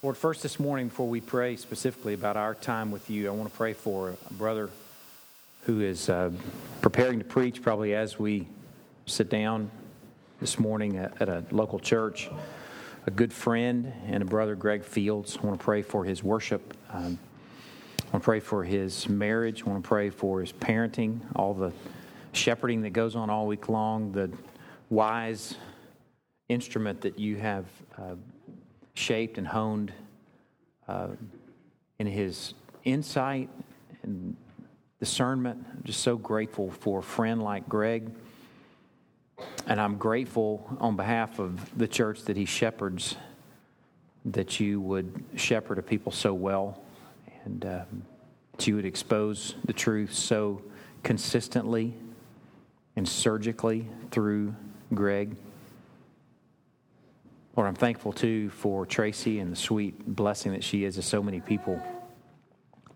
Lord, first this morning, before we pray specifically about our time with you, I want to pray for a brother who is uh, preparing to preach probably as we sit down this morning at, a local church. A good friend and a brother, Greg Fields. I want to pray for his worship. Um, I want to pray for his marriage. I want to pray for his parenting, all the shepherding that goes on all week long, the wise instrument that you have uh, shaped and honed uh, in his insight and discernment. I'm just so grateful for a friend like Greg. And I'm grateful on behalf of the church that he shepherds that you would shepherd a people so well and uh, that you would expose the truth so consistently and surgically through Greg. Lord, I'm thankful too for Tracy and the sweet blessing that she is to so many people.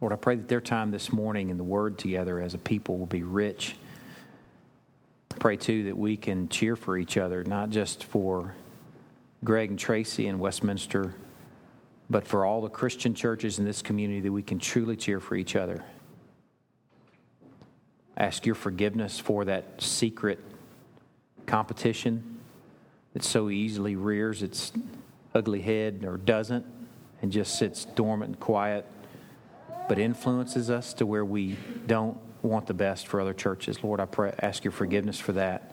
Lord, I pray that their time this morning in the Word together as a people will be rich. I pray too that we can cheer for each other, not just for Greg and Tracy in Westminster, but for all the Christian churches in this community that we can truly cheer for each other. Ask your forgiveness for that secret competition that so easily rears its ugly head or doesn't and just sits dormant and quiet, but influences us to where we don't want the best for other churches. Lord, I pray, ask your forgiveness for that.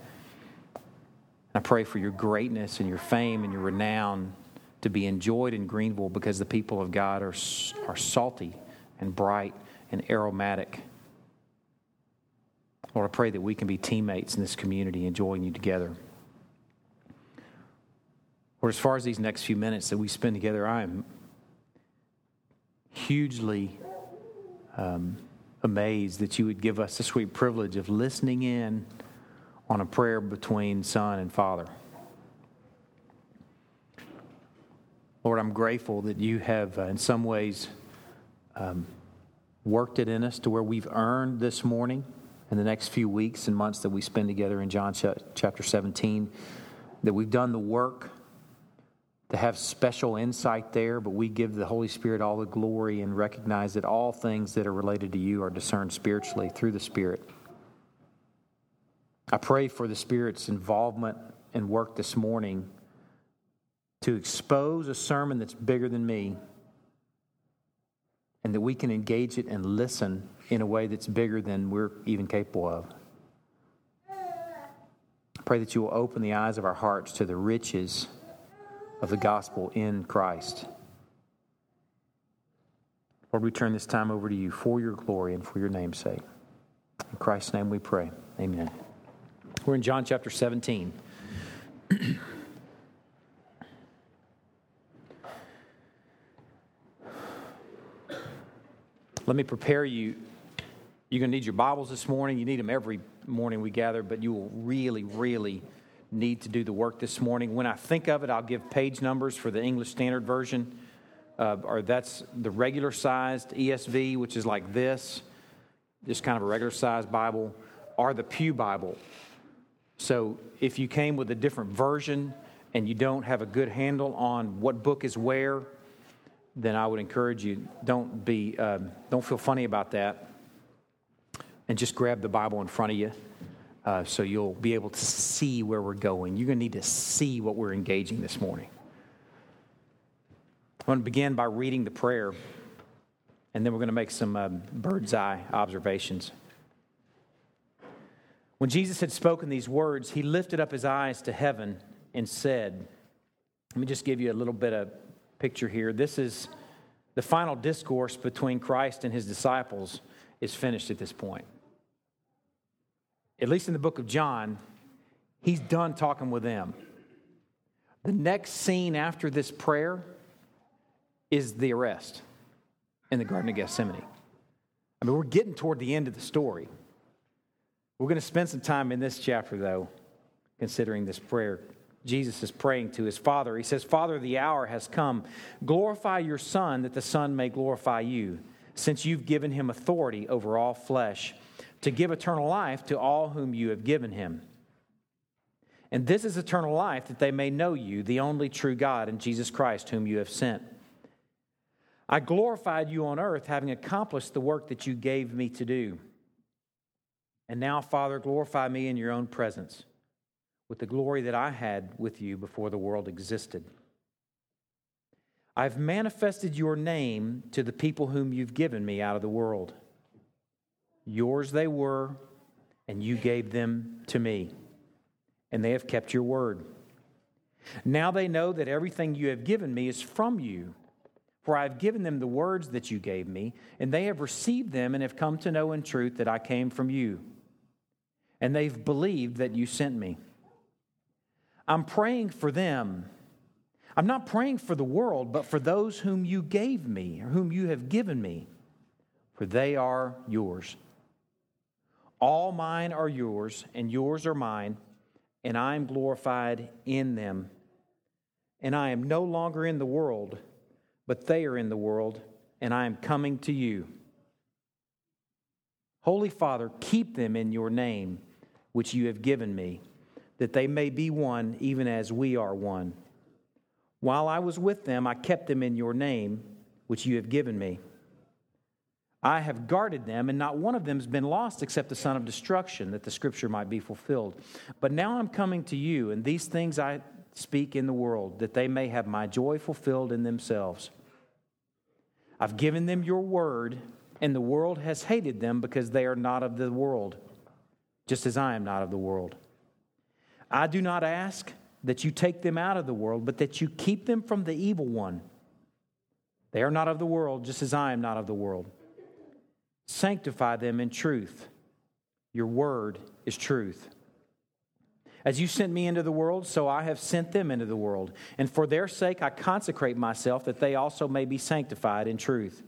I pray for your greatness and your fame and your renown to be enjoyed in Greenville because the people of God are, are salty and bright and aromatic. Lord, I pray that we can be teammates in this community, enjoying you together. Or as far as these next few minutes that we spend together, I am hugely um, amazed that you would give us the sweet privilege of listening in on a prayer between Son and Father. Lord, I'm grateful that you have, uh, in some ways, um, worked it in us to where we've earned this morning in the next few weeks and months that we spend together in John chapter 17, that we've done the work to have special insight there, but we give the Holy Spirit all the glory and recognize that all things that are related to you are discerned spiritually through the Spirit. I pray for the Spirit's involvement and work this morning to expose a sermon that's bigger than me and that we can engage it and listen in a way that's bigger than we're even capable of. I pray that you will open the eyes of our hearts to the riches of the gospel in Christ. Lord, we turn this time over to you for your glory and for your name's sake. In Christ's name we pray. Amen. We're in John chapter 17. Let me prepare you. You're going to need your Bibles this morning. You need them every morning we gather, but you will really, really need to do the work this morning. When I think of it, I'll give page numbers for the English Standard Version, uh, or that's the regular sized ESV, which is like this, just kind of a regular sized Bible, or the Pew Bible. So if you came with a different version and you don't have a good handle on what book is where, then I would encourage you don't be um, don't feel funny about that, and just grab the Bible in front of you uh, so you'll be able to see where we're going. You're going to need to see what we're engaging this morning. I'm going to begin by reading the prayer, and then we're going to make some um, bird's eye observations. When Jesus had spoken these words, he lifted up his eyes to heaven and said, Let me just give you a little bit of picture here. This is the final discourse between Christ and his disciples is finished at this point at least in the book of John, he's done talking with them. The next scene after this prayer is the arrest in the Garden of Gethsemane. I mean, we're getting toward the end of the story. We're going to spend some time in this chapter, though, considering this prayer. Jesus is praying to his Father. He says, Father, the hour has come. Glorify your Son, that the Son may glorify you, since you've given him authority over all flesh to give eternal life to all whom you have given him. And this is eternal life, that they may know you, the only true God, and Jesus Christ, whom you have sent. I glorified you on earth, having accomplished the work that you gave me to do. And now, Father, glorify me in your own presence with the glory that I had with you before the world existed. I've manifested your name to the people whom you've given me out of the world. Yours they were, and you gave them to me, and they have kept your word. Now they know that everything you have given me is from you. For I have given them the words that you gave me, and they have received them and have come to know in truth that I came from you. And they've believed that you sent me. I'm praying for them. I'm not praying for the world, but for those whom you gave me, or whom you have given me, for they are yours. All mine are yours, and yours are mine, and I am glorified in them. And I am no longer in the world but they are in the world, and I am coming to you. Holy Father, keep them in your name, which you have given me, that they may be one, even as we are one. While I was with them, I kept them in your name, which you have given me. I have guarded them, and not one of them has been lost except the son of destruction, that the scripture might be fulfilled. But now I'm coming to you, and these things I speak in the world, that they may have my joy fulfilled in themselves. I've given them your word, and the world has hated them because they are not of the world, just as I am not of the world. I do not ask that you take them out of the world, but that you keep them from the evil one. They are not of the world, just as I am not of the world. Sanctify them in truth. Your word is truth. As you sent me into the world, so I have sent them into the world. And for their sake I consecrate myself, that they also may be sanctified in truth.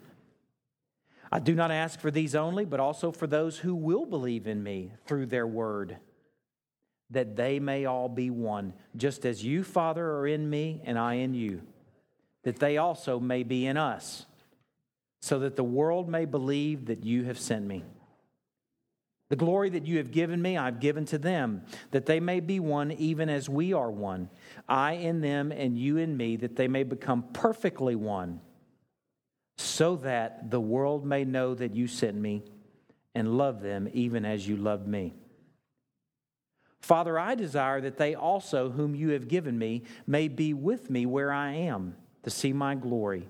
I do not ask for these only, but also for those who will believe in me through their word, that they may all be one, just as you, Father, are in me and I in you, that they also may be in us, so that the world may believe that you have sent me. The glory that you have given me, I've given to them, that they may be one even as we are one. I in them and you in me, that they may become perfectly one, so that the world may know that you sent me and love them even as you loved me. Father, I desire that they also, whom you have given me, may be with me where I am, to see my glory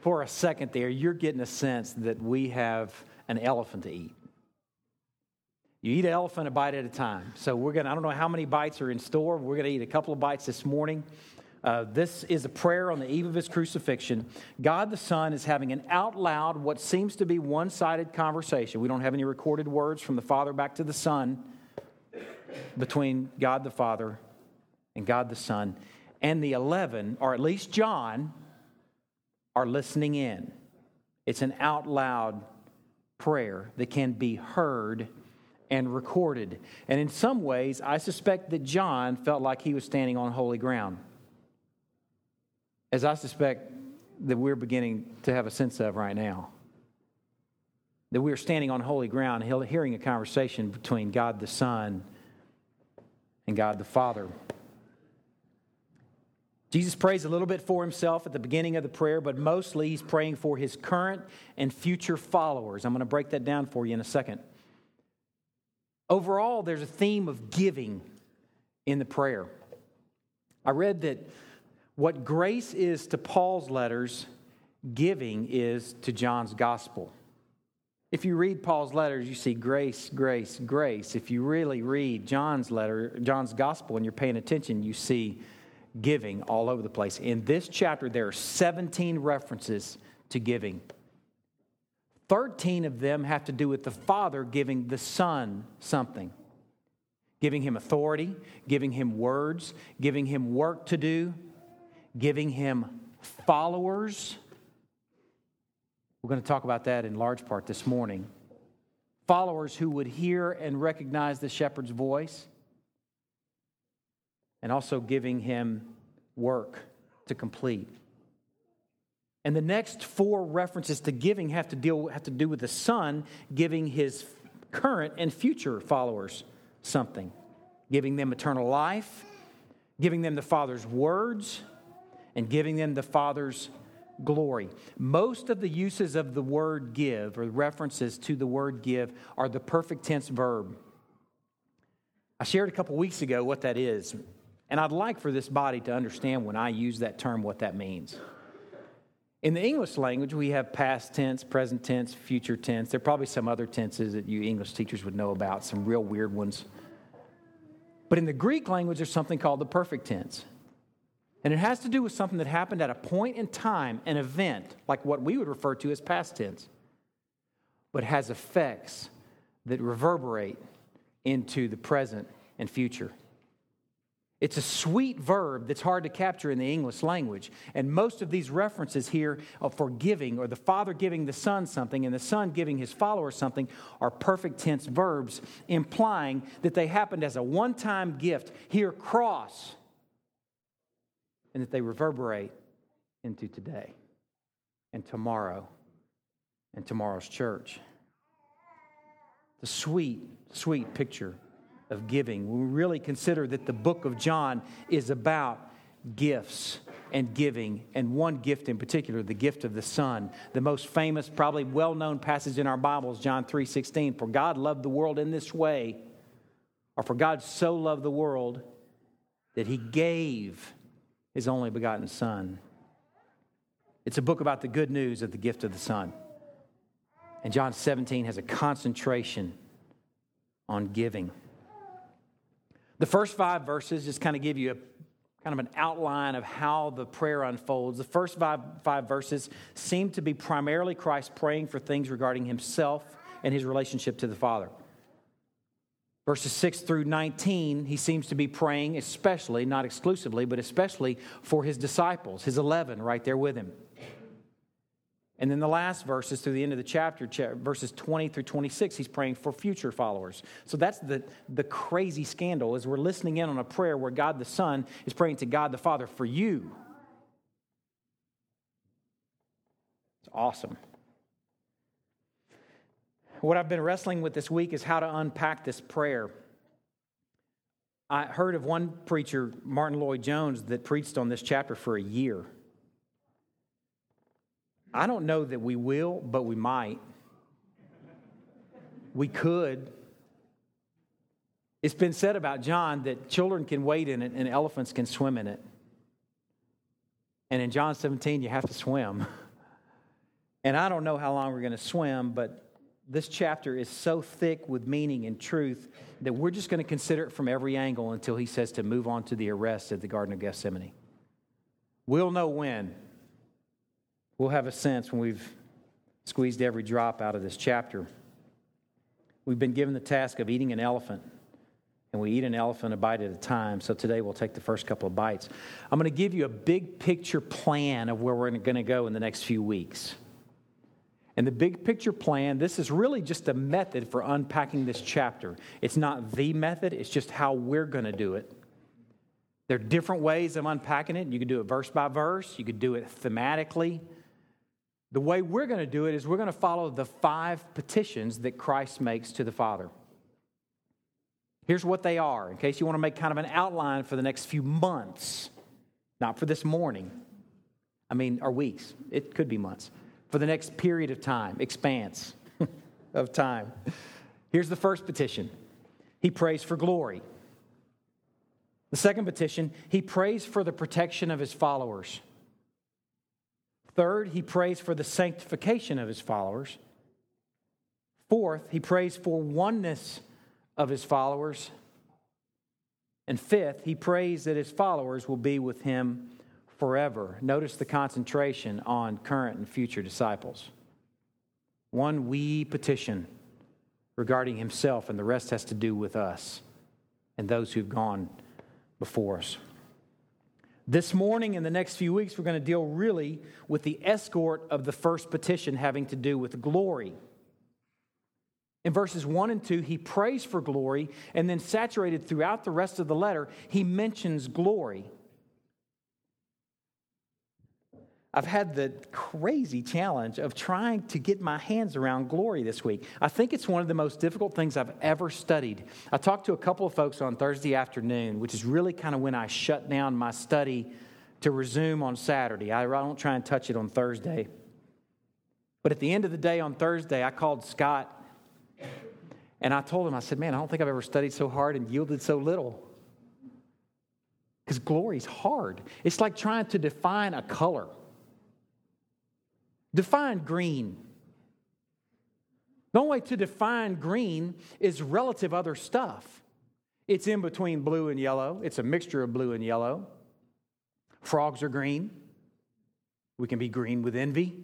for a second there you're getting a sense that we have an elephant to eat. You eat an elephant a bite at a time. So we're going to, I don't know how many bites are in store. We're going to eat a couple of bites this morning. Uh, this is a prayer on the eve of his crucifixion. God the Son is having an out loud, what seems to be one sided conversation. We don't have any recorded words from the Father back to the Son between God the Father and God the Son. And the 11, or at least John, are listening in. It's an out loud prayer that can be heard and recorded. And in some ways, I suspect that John felt like he was standing on holy ground. As I suspect that we're beginning to have a sense of right now. That we're standing on holy ground, hearing a conversation between God the Son and God the Father. Jesus prays a little bit for himself at the beginning of the prayer, but mostly he's praying for his current and future followers. I'm going to break that down for you in a second. Overall, there's a theme of giving in the prayer. I read that what grace is to Paul's letters, giving is to John's gospel. If you read Paul's letters, you see grace, grace, grace. If you really read John's letter, John's gospel, and you're paying attention, you see giving all over the place. In this chapter, there are 17 references to giving. 13 of them have to do with the Father giving the Son something giving him authority, giving him words, giving him work to do, giving him followers. We're going to talk about that in large part this morning. Followers who would hear and recognize the shepherd's voice, and also giving him work to complete. And the next four references to giving have to deal have to do with the Son giving his current and future followers something, giving them eternal life, giving them the Father's words, and giving them the Father's glory. Most of the uses of the word give or references to the word give are the perfect tense verb. I shared a couple weeks ago what that is, and I'd like for this body to understand when I use that term what that means. In the English language, we have past tense, present tense, future tense. There are probably some other tenses that you English teachers would know about, some real weird ones. But in the Greek language, there's something called the perfect tense. And it has to do with something that happened at a point in time, an event, like what we would refer to as past tense, but has effects that reverberate into the present and future. It's a sweet verb that's hard to capture in the English language. And most of these references here for giving, or the Father giving the Son something and the Son giving his followers something, are perfect tense verbs, implying that they happened as a one time gift, here cross, and that they reverberate into today and tomorrow and tomorrow's church. The sweet, sweet picture of giving. We really consider that the book of John is about gifts and giving, and one gift in particular, the gift of the Son. The most famous, probably well-known passage in our Bibles, John 3:16. For God loved the world in this way, or for God so loved the world that he gave his only begotten Son. It's a book about the good news of the gift of the Son. And John 17 has a concentration on giving. The first five verses just kind of give you a kind of an outline of how the prayer unfolds. The first five, five verses seem to be primarily Christ praying for things regarding himself and his relationship to the Father. Verses 6 through 19, he seems to be praying, especially, not exclusively, but especially for his disciples, his 11 right there with him. And then the last verses through the end of the chapter, verses 20 through 26, he's praying for future followers. So that's the, the crazy scandal is we're listening in on a prayer where God the Son is praying to God the Father for you. It's awesome. What I've been wrestling with this week is how to unpack this prayer. I heard of one preacher, Martyn Lloyd-Jones, that preached on this chapter for a year. I don't know that we will, but we might. We could. It's been said about John that children can wade in it and elephants can swim in it. And in John 17, you have to swim. And I don't know how long we're going to swim, but this chapter is so thick with meaning and truth that we're just going to consider it from every angle until he says to move on to the arrest at the Garden of Gethsemane. We'll know when we'll have a sense when we've squeezed every drop out of this chapter. We've been given the task of eating an elephant, and we eat an elephant a bite at a time. So today we'll take the first couple of bites. I'm going to give you a big picture plan of where we're going to go in the next few weeks. And the big picture plan, this is really just a method for unpacking this chapter. It's not the method, it's just how we're going to do it. There are different ways of unpacking it. You could do it verse by verse, you could do it thematically. The way we're going to do it is we're going to follow the five petitions that Christ makes to the Father. Here's what they are, in case you want to make kind of an outline for the next few months, not for this morning. I mean, or weeks. It could be months. For the next period of time, expanse of time. Here's the first petition He prays for glory. The second petition, He prays for the protection of His followers. Third, he prays for the sanctification of his followers. Fourth, he prays for oneness of his followers. And fifth, he prays that his followers will be with him forever. Notice the concentration on current and future disciples. One we petition regarding himself, and the rest has to do with us and those who've gone before us. This morning and the next few weeks, we're going to deal really with the escort of the first petition having to do with glory. In verses 1 and 2, he prays for glory, and then saturated throughout the rest of the letter, he mentions glory. I've had the crazy challenge of trying to get my hands around glory this week. I think it's one of the most difficult things I've ever studied. I talked to a couple of folks on Thursday afternoon, which is really kind of when I shut down my study to resume on Saturday. I don't try and touch it on Thursday. But at the end of the day on Thursday, I called Scott and I told him, I said, Man, I don't think I've ever studied so hard and yielded so little. Because glory is hard. It's like trying to define a color. Define green. The only way to define green is relative other stuff. It's in between blue and yellow, it's a mixture of blue and yellow. Frogs are green. We can be green with envy.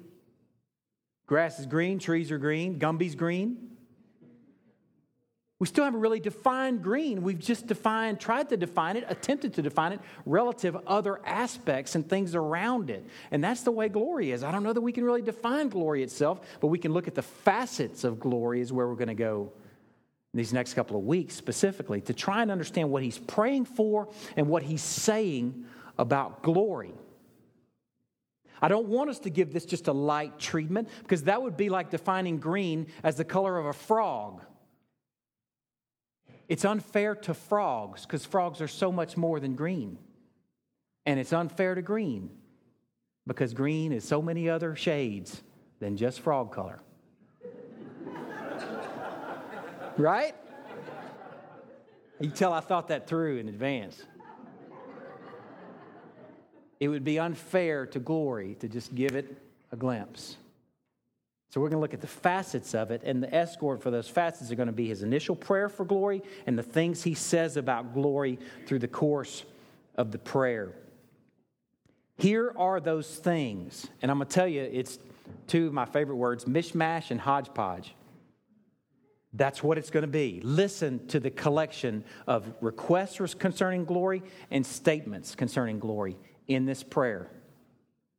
Grass is green, trees are green, Gumby's green. We still haven't really defined green. We've just defined, tried to define it, attempted to define it, relative other aspects and things around it. And that's the way glory is. I don't know that we can really define glory itself, but we can look at the facets of glory, is where we're going to go these next couple of weeks specifically to try and understand what he's praying for and what he's saying about glory. I don't want us to give this just a light treatment because that would be like defining green as the color of a frog. It's unfair to frogs because frogs are so much more than green. And it's unfair to green because green is so many other shades than just frog color. right? You tell I thought that through in advance. It would be unfair to glory to just give it a glimpse. So we're going to look at the facets of it, and the escort for those facets are going to be his initial prayer for glory and the things he says about glory through the course of the prayer. Here are those things, and I'm going to tell you, it's two of my favorite words mishmash and hodgepodge. That's what it's going to be. Listen to the collection of requests concerning glory and statements concerning glory in this prayer.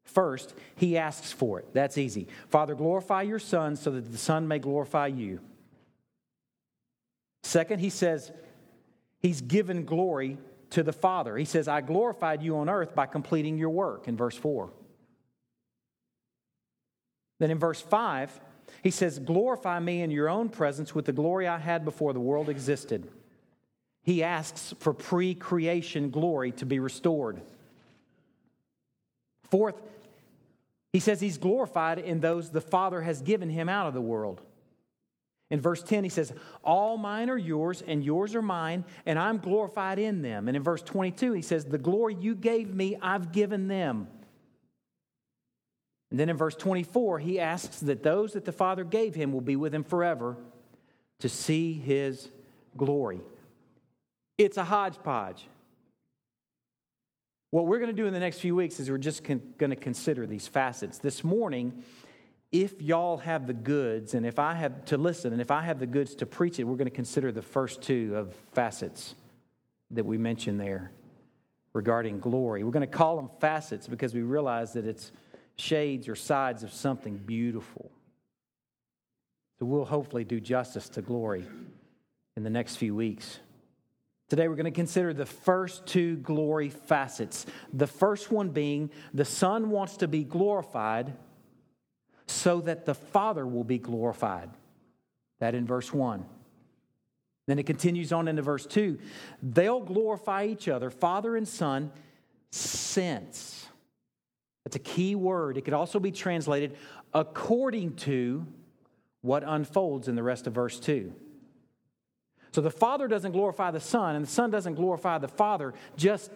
First, he asks for it. That's easy. Father, glorify your Son so that the Son may glorify you. Second, he says he's given glory to the Father. He says, I glorified you on earth by completing your work, in verse 4. Then in verse 5, he says, Glorify me in your own presence with the glory I had before the world existed. He asks for pre creation glory to be restored. Fourth, he says he's glorified in those the Father has given him out of the world. In verse 10, he says, All mine are yours, and yours are mine, and I'm glorified in them. And in verse 22, he says, The glory you gave me, I've given them. And then in verse 24, he asks that those that the Father gave him will be with him forever to see his glory. It's a hodgepodge. What we're going to do in the next few weeks is we're just con- going to consider these facets. This morning, if y'all have the goods, and if I have to listen, and if I have the goods to preach it, we're going to consider the first two of facets that we mentioned there regarding glory. We're going to call them facets because we realize that it's shades or sides of something beautiful. So we'll hopefully do justice to glory in the next few weeks. Today, we're going to consider the first two glory facets. The first one being the Son wants to be glorified so that the Father will be glorified. That in verse 1. Then it continues on into verse 2. They'll glorify each other, Father and Son, since. That's a key word. It could also be translated according to what unfolds in the rest of verse 2. So the Father doesn't glorify the Son, and the Son doesn't glorify the Father just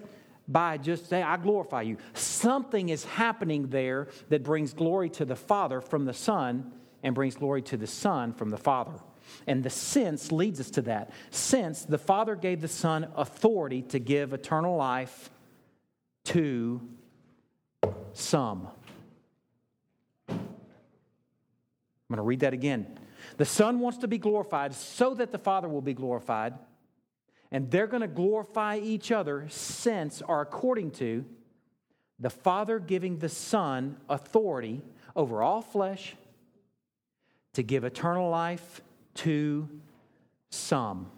by just saying, I glorify you. Something is happening there that brings glory to the Father from the Son and brings glory to the Son from the Father. And the sense leads us to that. Since the Father gave the Son authority to give eternal life to some. I'm going to read that again. The Son wants to be glorified so that the Father will be glorified. And they're going to glorify each other since or according to the Father giving the Son authority over all flesh to give eternal life to some.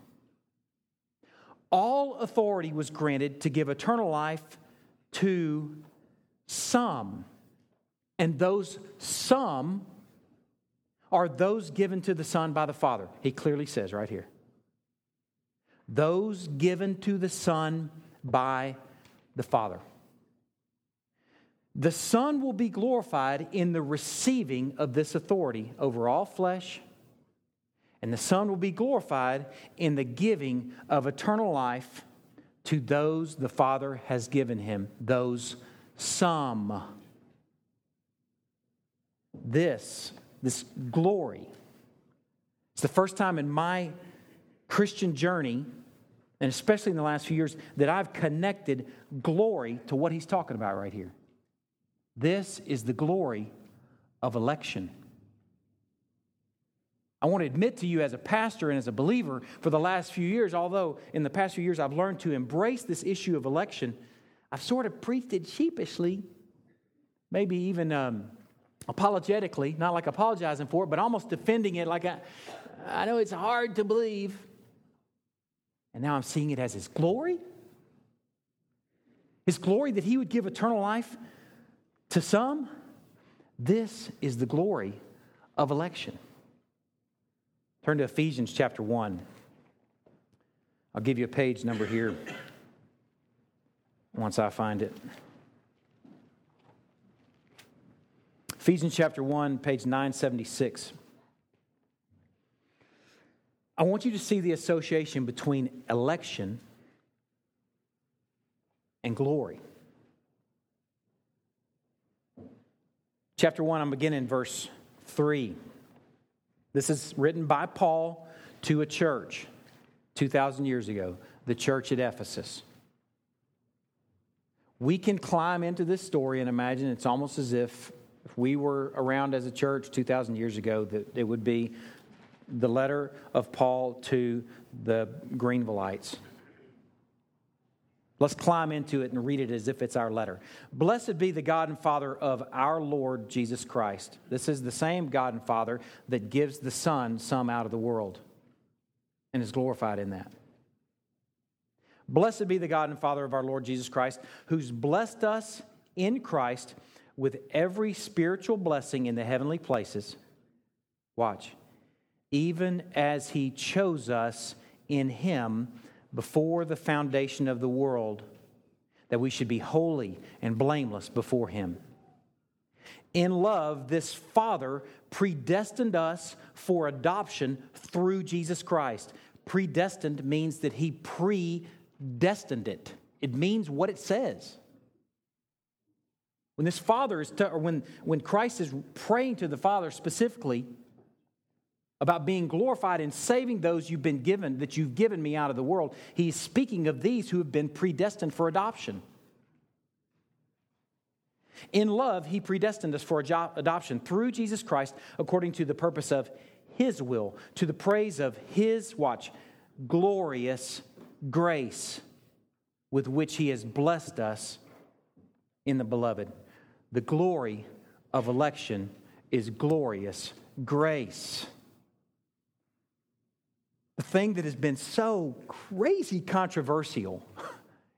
All authority was granted to give eternal life to some. And those some are those given to the Son by the Father. He clearly says right here. Those given to the Son by the Father. The Son will be glorified in the receiving of this authority over all flesh, and the Son will be glorified in the giving of eternal life to those the Father has given him, those some. This, this glory, it's the first time in my Christian journey, and especially in the last few years, that I've connected glory to what he's talking about right here. This is the glory of election. I want to admit to you as a pastor and as a believer for the last few years, although in the past few years I've learned to embrace this issue of election, I've sort of preached it sheepishly, maybe even um, apologetically, not like apologizing for it, but almost defending it like I, I know it's hard to believe. And now I'm seeing it as His glory. His glory that He would give eternal life to some, this is the glory of election. Turn to Ephesians chapter 1. I'll give you a page number here once I find it. Ephesians chapter 1, page 976. I want you to see the association between election and glory. Chapter 1, I'm beginning in verse 3. This is written by Paul to a church 2,000 years ago, the church at Ephesus. We can climb into this story and imagine it's almost as if, if we were around as a church 2,000 years ago, that it would be the letter of Paul to the Greenvilleites. Let's climb into it and read it as if it's our letter. Blessed be the God and Father of our Lord Jesus Christ. This is the same God and Father that gives the Son some out of the world and is glorified in that. Blessed be the God and Father of our Lord Jesus Christ, who's blessed us in Christ with every spiritual blessing in the heavenly places. Watch. Even as he chose us in him before the foundation of the world that we should be holy and blameless before Him. In love, this Father predestined us for adoption through Jesus Christ. Predestined means that He predestined it, it means what it says. When this Father is, to, or when, when Christ is praying to the Father specifically, about being glorified in saving those you've been given, that you've given me out of the world. He's speaking of these who have been predestined for adoption. In love, he predestined us for adoption through Jesus Christ according to the purpose of his will, to the praise of his, watch, glorious grace with which he has blessed us in the beloved. The glory of election is glorious grace. The thing that has been so crazy controversial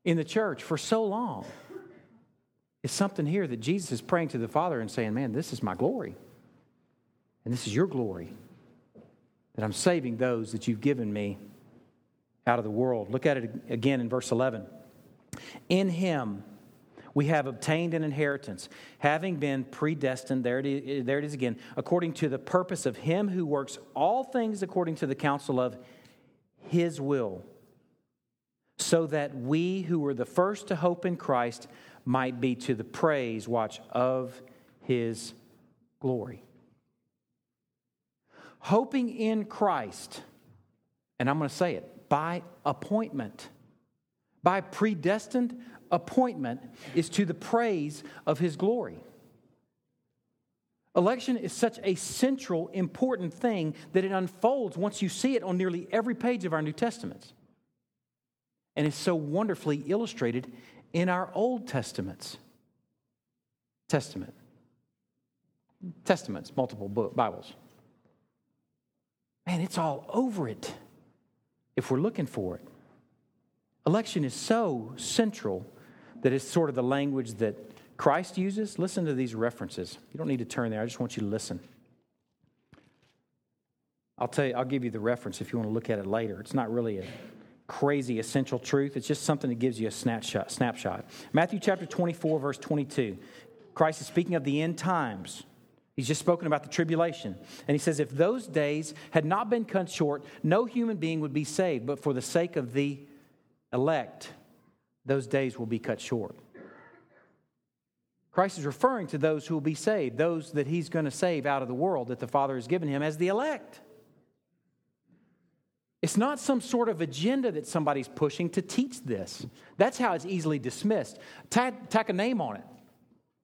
in the church for so long is something here that Jesus is praying to the Father and saying, Man, this is my glory. And this is your glory. That I'm saving those that you've given me out of the world. Look at it again in verse 11. In him, we have obtained an inheritance, having been predestined, there it, is, there it is again, according to the purpose of Him who works all things according to the counsel of His will, so that we who were the first to hope in Christ might be to the praise, watch, of His glory. Hoping in Christ, and I'm going to say it, by appointment, by predestined appointment is to the praise of his glory. Election is such a central, important thing that it unfolds once you see it on nearly every page of our New Testaments. And it's so wonderfully illustrated in our Old Testaments. Testament. Testaments, multiple Bibles. Man, it's all over it if we're looking for it. Election is so central that it's sort of the language that Christ uses. Listen to these references. You don't need to turn there, I just want you to listen. I'll tell you, I'll give you the reference if you want to look at it later. It's not really a crazy essential truth. It's just something that gives you a snapshot. snapshot. Matthew chapter 24, verse 22. Christ is speaking of the end times. He's just spoken about the tribulation. And he says, If those days had not been cut short, no human being would be saved. But for the sake of the elect, those days will be cut short. Christ is referring to those who will be saved, those that he's going to save out of the world that the Father has given him as the elect. It's not some sort of agenda that somebody's pushing to teach this. That's how it's easily dismissed. Tack, tack a name on it.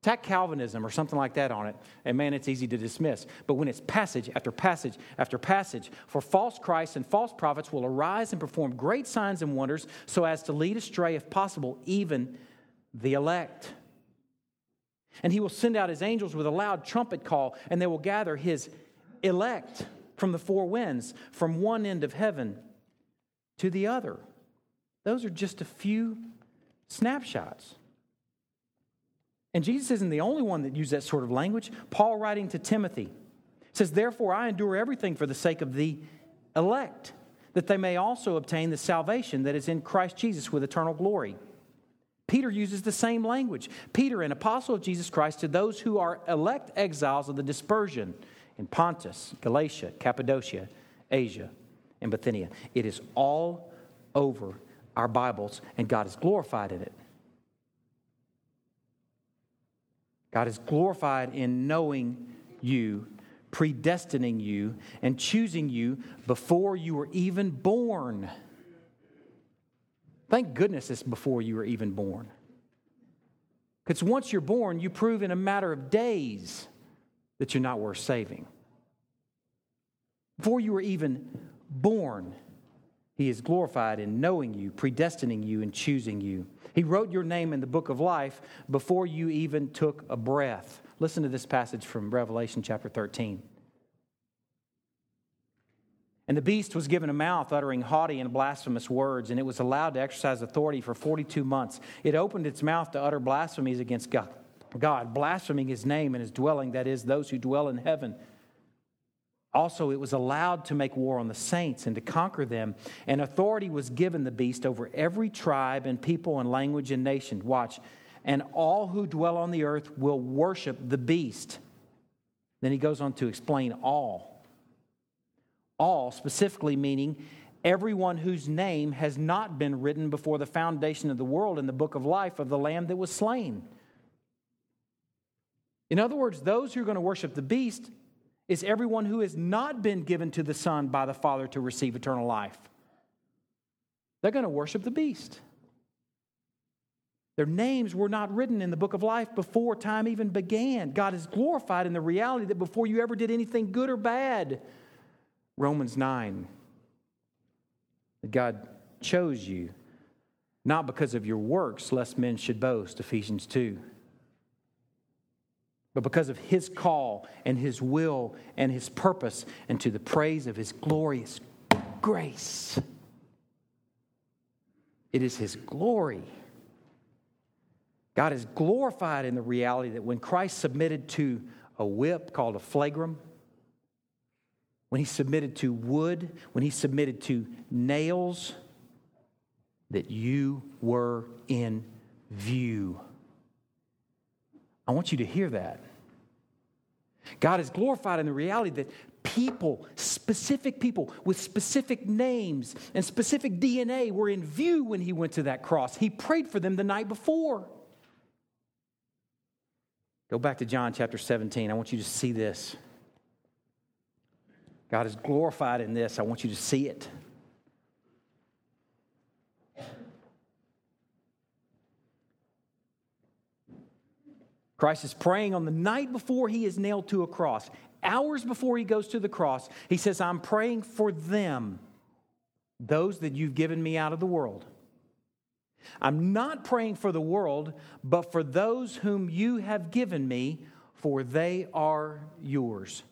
Tack Calvinism or something like that on it, and man, it's easy to dismiss. But when it's passage after passage after passage, for false Christs and false prophets will arise and perform great signs and wonders so as to lead astray, if possible, even the elect. And he will send out his angels with a loud trumpet call, and they will gather his elect from the four winds, from one end of heaven to the other. Those are just a few snapshots. And Jesus isn't the only one that used that sort of language. Paul, writing to Timothy, says, Therefore, I endure everything for the sake of the elect, that they may also obtain the salvation that is in Christ Jesus with eternal glory. Peter uses the same language. Peter, an apostle of Jesus Christ, to those who are elect exiles of the dispersion in Pontus, Galatia, Cappadocia, Asia, and Bithynia. It is all over our Bibles, and God is glorified in it. God is glorified in knowing you, predestining you, and choosing you before you were even born. Thank goodness it's before you were even born. Because once you're born, you prove in a matter of days that you're not worth saving. Before you were even born, he is glorified in knowing you, predestining you, and choosing you. He wrote your name in the book of life before you even took a breath. Listen to this passage from Revelation chapter 13. And the beast was given a mouth uttering haughty and blasphemous words, and it was allowed to exercise authority for 42 months. It opened its mouth to utter blasphemies against God, God blaspheming his name and his dwelling, that is, those who dwell in heaven. Also, it was allowed to make war on the saints and to conquer them, and authority was given the beast over every tribe and people and language and nation. Watch. And all who dwell on the earth will worship the beast. Then he goes on to explain all. All, specifically meaning everyone whose name has not been written before the foundation of the world in the book of life of the Lamb that was slain. In other words, those who are going to worship the beast is everyone who has not been given to the Son by the Father to receive eternal life. They're going to worship the beast. Their names were not written in the book of life before time even began. God is glorified in the reality that before you ever did anything good or bad, Romans 9, that God chose you, not because of your works, lest men should boast, Ephesians 2 but because of his call and his will and his purpose, and to the praise of his glorious grace. It is his glory. God is glorified in the reality that when Christ submitted to a whip called a flagrum, when he submitted to wood, when he submitted to nails, that you were in view. I want you to hear that. God is glorified in the reality that people, specific people with specific names and specific DNA, were in view when he went to that cross. He prayed for them the night before. Go back to John chapter 17. I want you to see this. God is glorified in this. I want you to see it. Christ is praying on the night before he is nailed to a cross. Hours before he goes to the cross, he says, I'm praying for them, those that you've given me out of the world. I'm not praying for the world, but for those whom you have given me, for they are yours.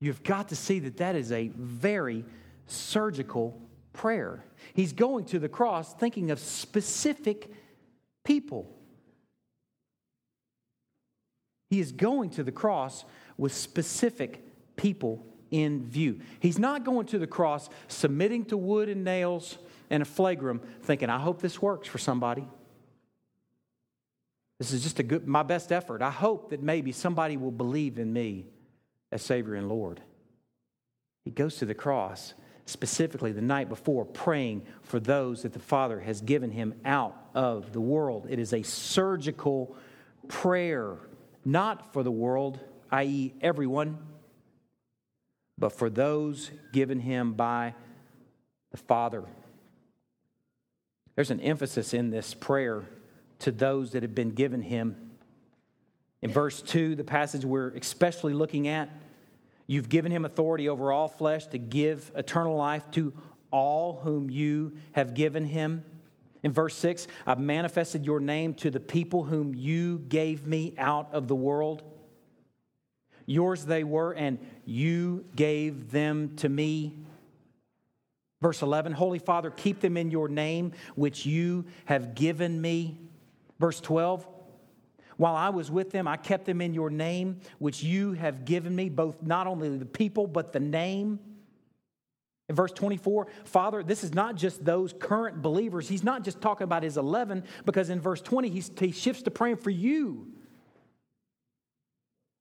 You've got to see that that is a very surgical prayer. He's going to the cross thinking of specific people. He is going to the cross with specific people in view. He's not going to the cross submitting to wood and nails and a flagrum thinking, I hope this works for somebody. This is just a good, my best effort. I hope that maybe somebody will believe in me as Savior and Lord. He goes to the cross specifically the night before, praying for those that the Father has given him out of the world. It is a surgical prayer, not for the world, i.e., everyone, but for those given him by the Father. There's an emphasis in this prayer to those that have been given him. In verse 2, the passage we're especially looking at, You've given him authority over all flesh to give eternal life to all whom you have given him. In verse 6, I've manifested your name to the people whom you gave me out of the world. Yours they were, and you gave them to me. Verse 11, Holy Father, keep them in your name, which you have given me. Verse 12, while I was with them, I kept them in your name, which you have given me, both not only the people, but the name. In verse 24, Father, this is not just those current believers. He's not just talking about his 11, because in verse 20, he shifts to praying for you.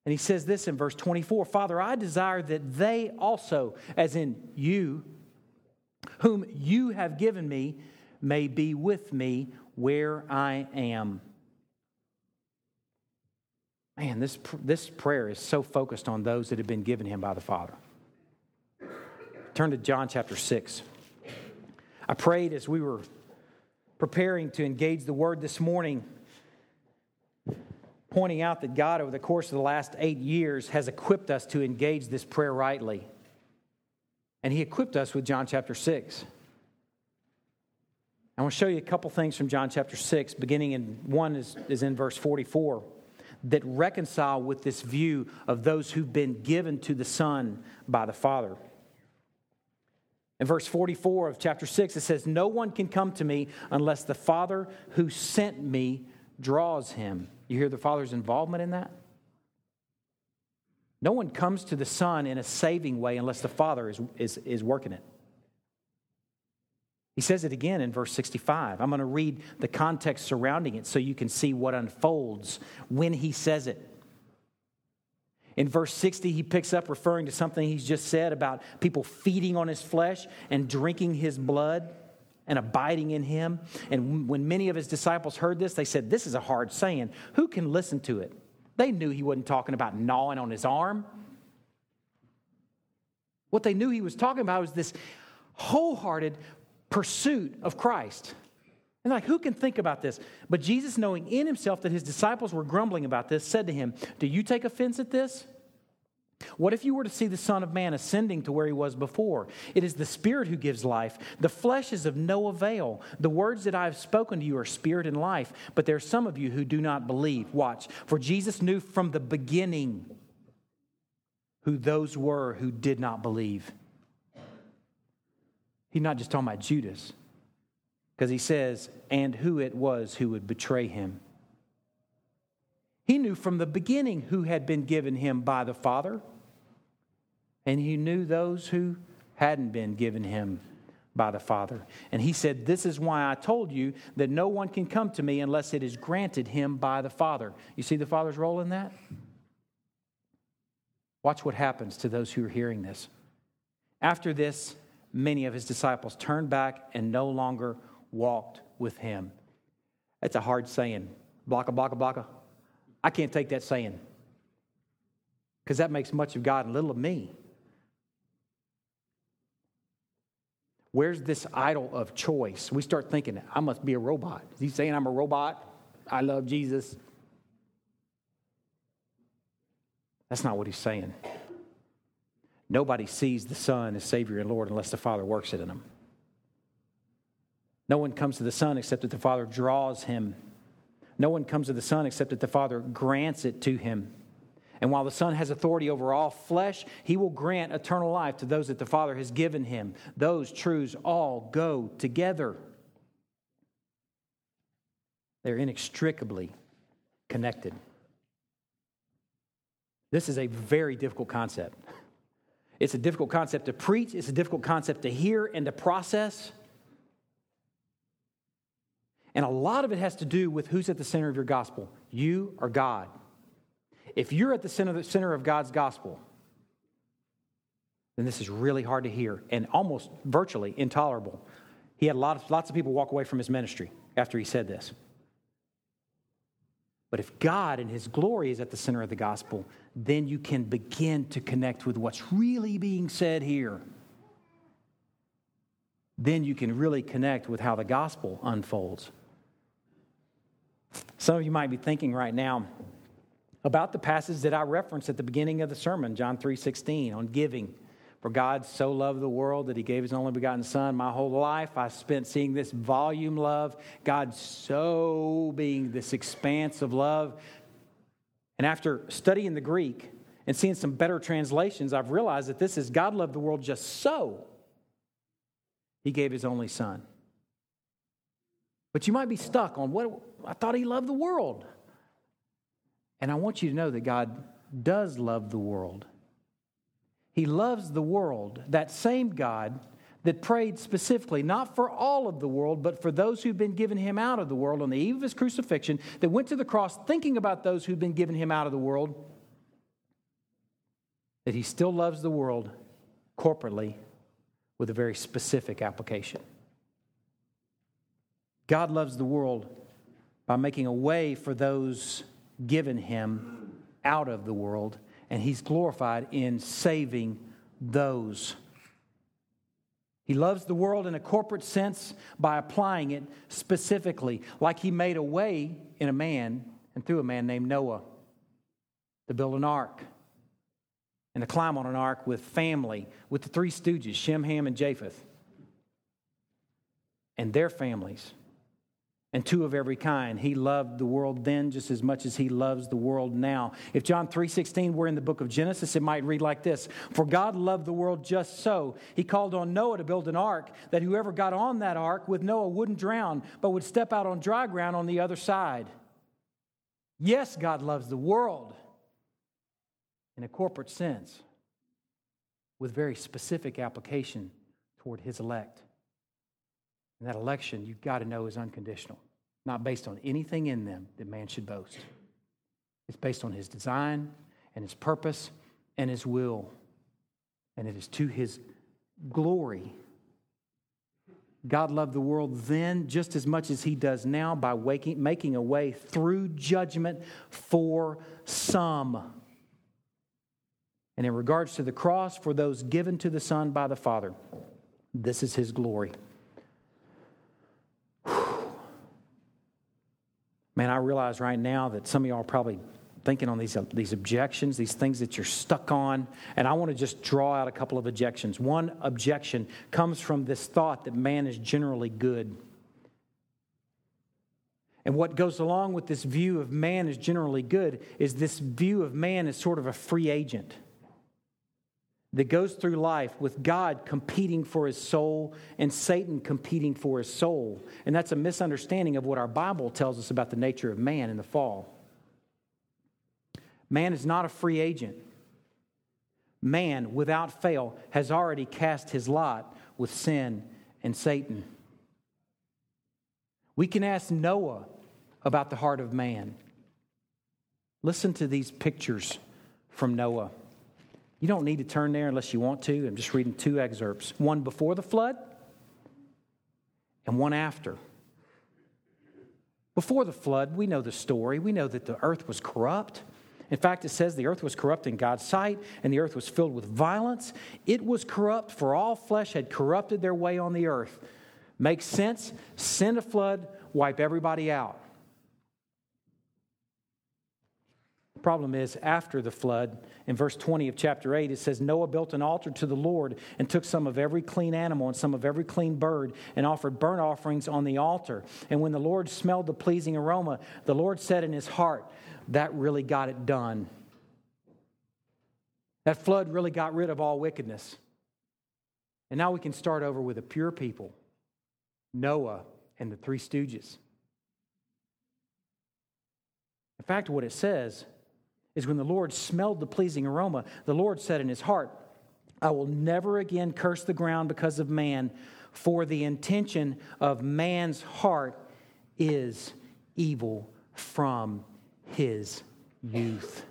And he says this in verse 24 Father, I desire that they also, as in you, whom you have given me, may be with me where I am. Man, this, this prayer is so focused on those that have been given him by the Father. Turn to John chapter 6. I prayed as we were preparing to engage the word this morning, pointing out that God, over the course of the last eight years, has equipped us to engage this prayer rightly. And He equipped us with John chapter 6. I want to show you a couple things from John chapter 6, beginning in one is, is in verse 44 that reconcile with this view of those who've been given to the Son by the Father. In verse 44 of chapter 6, it says, No one can come to me unless the Father who sent me draws him. You hear the Father's involvement in that? No one comes to the Son in a saving way unless the Father is, is, is working it. He says it again in verse 65. I'm going to read the context surrounding it so you can see what unfolds when he says it. In verse 60, he picks up referring to something he's just said about people feeding on his flesh and drinking his blood and abiding in him. And when many of his disciples heard this, they said, This is a hard saying. Who can listen to it? They knew he wasn't talking about gnawing on his arm. What they knew he was talking about was this wholehearted pursuit of Christ. And like, who can think about this? But Jesus, knowing in himself that his disciples were grumbling about this, said to him, Do you take offense at this? What if you were to see the Son of Man ascending to where he was before? It is the Spirit who gives life. The flesh is of no avail. The words that I have spoken to you are spirit and life, but there are some of you who do not believe. Watch. For Jesus knew from the beginning who those were who did not believe. He's not just talking about Judas, because he says, and who it was who would betray him. He knew from the beginning who had been given him by the Father, and he knew those who hadn't been given him by the Father. And he said, This is why I told you that no one can come to me unless it is granted him by the Father. You see the Father's role in that? Watch what happens to those who are hearing this. After this, many of his disciples turned back and no longer walked with him. That's a hard saying. Blocka, blocka, blocka. I can't take that saying because that makes much of God and little of me. Where's this idol of choice? We start thinking, I must be a robot. Is he saying I'm a robot? I love Jesus. That's not what he's saying. Nobody sees the Son as Savior and Lord unless the Father works it in them. No one comes to the Son except that the Father draws him. No one comes to the Son except that the Father grants it to him. And while the Son has authority over all flesh, he will grant eternal life to those that the Father has given him. Those truths all go together, they're inextricably connected. This is a very difficult concept. It's a difficult concept to preach, it's a difficult concept to hear and to process. And a lot of it has to do with who's at the center of your gospel you or God. If you're at the center, of God's gospel, then this is really hard to hear and almost virtually intolerable. He had lots, lots of people walk away from his ministry after he said this. But if God and his glory is at the center of the gospel, then you can begin to connect with what's really being said here. Then you can really connect with how the gospel unfolds. Some of you might be thinking right now about the passage that I referenced at the beginning of the sermon, John 3:16, on giving. For God so loved the world that he gave his only begotten Son. My whole life I spent seeing this volume love, God so being this expanse of love. And after studying the Greek and seeing some better translations, I've realized that this is God loved the world just so. He gave his only Son. But you might be stuck on what I thought he loved the world. And I want you to know that God does love the world. He loves the world, that same God that prayed specifically, not for all of the world, but for those who've been given him out of the world on the eve of his crucifixion, that went to the cross thinking about those who've been given him out of the world, that he still loves the world corporately with a very specific application. God loves the world by making a way for those given him out of the world, and he's glorified in saving those. He loves the world in a corporate sense by applying it specifically, like he made a way in a man and through a man named Noah to build an ark and to climb on an ark with family, with the three stooges, Shem, Ham, and Japheth, and their families and two of every kind. He loved the world then just as much as he loves the world now. If John 3:16 were in the book of Genesis, it might read like this: For God loved the world just so. He called on Noah to build an ark that whoever got on that ark with Noah wouldn't drown, but would step out on dry ground on the other side. Yes, God loves the world in a corporate sense with very specific application toward his elect. And that election, you've got to know, is unconditional, not based on anything in them that man should boast. It's based on his design and his purpose and his will. And it is to his glory. God loved the world then just as much as he does now by waking, making a way through judgment for some. And in regards to the cross, for those given to the Son by the Father, this is his glory. Man, I realize right now that some of y'all are probably thinking on these, uh, these objections, these things that you're stuck on. And I want to just draw out a couple of objections. One objection comes from this thought that man is generally good. And what goes along with this view of man is generally good is this view of man as sort of a free agent that goes through life with God competing for his soul and Satan competing for his soul. And that's a misunderstanding of what our Bible tells us about the nature of man in the fall. Man is not a free agent. Man, without fail, has already cast his lot with sin and Satan. We can ask Noah about the heart of man. Listen to these pictures from Noah. You don't need to turn there unless you want to. I'm just reading two excerpts one before the flood and one after. Before the flood, we know the story. We know that the earth was corrupt. In fact, it says the earth was corrupt in God's sight, and the earth was filled with violence. It was corrupt, for all flesh had corrupted their way on the earth. Makes sense? Send a flood, wipe everybody out. Problem is, after the flood, in verse 20 of chapter 8, it says, Noah built an altar to the Lord and took some of every clean animal and some of every clean bird and offered burnt offerings on the altar. And when the Lord smelled the pleasing aroma, the Lord said in his heart, That really got it done. That flood really got rid of all wickedness. And now we can start over with a pure people Noah and the three stooges. In fact, what it says is when the Lord smelled the pleasing aroma, the Lord said in his heart, I will never again curse the ground because of man, for the intention of man's heart is evil from his youth.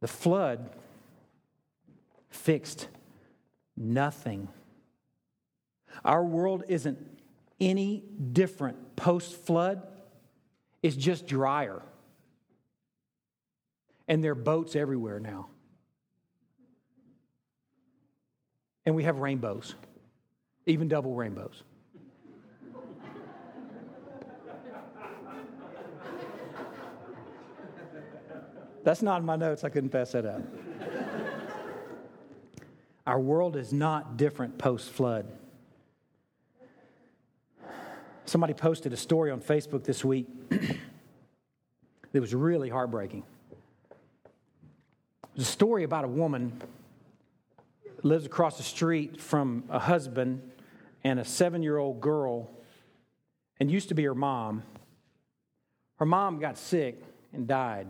The flood fixed nothing. Our world isn't any different post flood, it's just drier and there are boats everywhere now. And we have rainbows, even double rainbows. That's not in my notes. I couldn't pass that up. Our world is not different post flood. Somebody posted a story on Facebook this week that was really heartbreaking. There's a story about a woman lives across the street from a husband and a seven year old girl, and used to be her mom. Her mom got sick and died.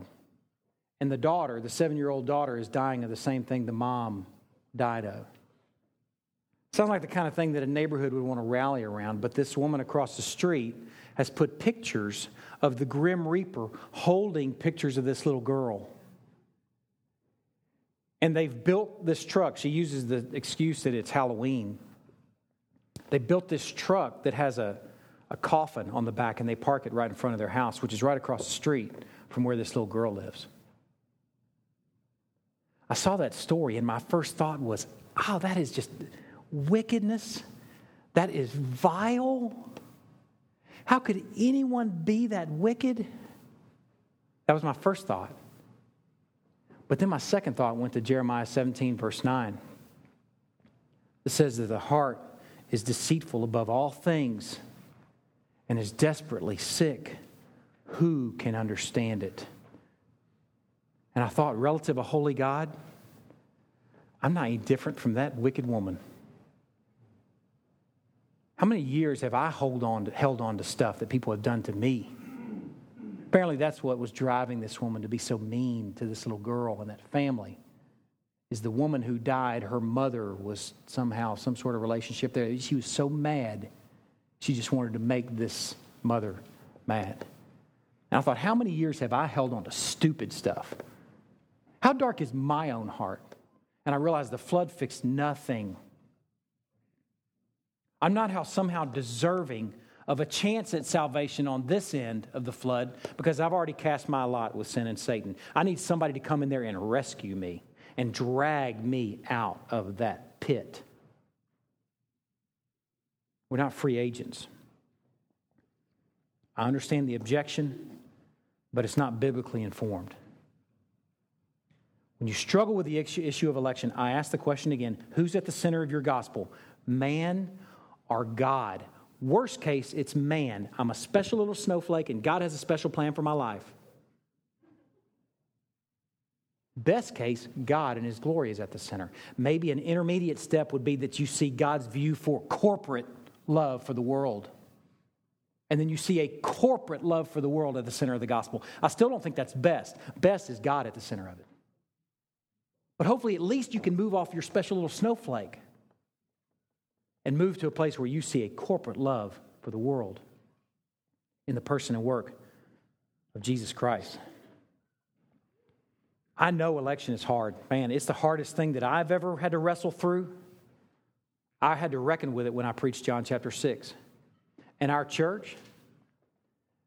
And the daughter, the seven year old daughter, is dying of the same thing the mom died of. Sounds like the kind of thing that a neighborhood would want to rally around, but this woman across the street has put pictures of the Grim Reaper holding pictures of this little girl. And they've built this truck. She uses the excuse that it's Halloween. They built this truck that has a, a coffin on the back, and they park it right in front of their house, which is right across the street from where this little girl lives. I saw that story, and my first thought was, oh, that is just wickedness. That is vile. How could anyone be that wicked? That was my first thought. But then my second thought went to Jeremiah 17, verse 9. It says that the heart is deceitful above all things and is desperately sick. Who can understand it? And I thought, relative a holy God, I'm not any different from that wicked woman. How many years have I hold on to, held on to stuff that people have done to me? Apparently, that's what was driving this woman to be so mean to this little girl and that family. Is the woman who died, her mother was somehow some sort of relationship there. She was so mad, she just wanted to make this mother mad. And I thought, how many years have I held on to stupid stuff? How dark is my own heart? And I realized the flood fixed nothing. I'm not how somehow deserving of a chance at salvation on this end of the flood because I've already cast my lot with sin and Satan. I need somebody to come in there and rescue me and drag me out of that pit. We're not free agents. I understand the objection, but it's not biblically informed. When you struggle with the issue of election, I ask the question again who's at the center of your gospel? Man or God? Worst case, it's man. I'm a special little snowflake and God has a special plan for my life. Best case, God and His glory is at the center. Maybe an intermediate step would be that you see God's view for corporate love for the world. And then you see a corporate love for the world at the center of the gospel. I still don't think that's best. Best is God at the center of it. But hopefully, at least you can move off your special little snowflake and move to a place where you see a corporate love for the world in the person and work of Jesus Christ. I know election is hard. Man, it's the hardest thing that I've ever had to wrestle through. I had to reckon with it when I preached John chapter 6. And our church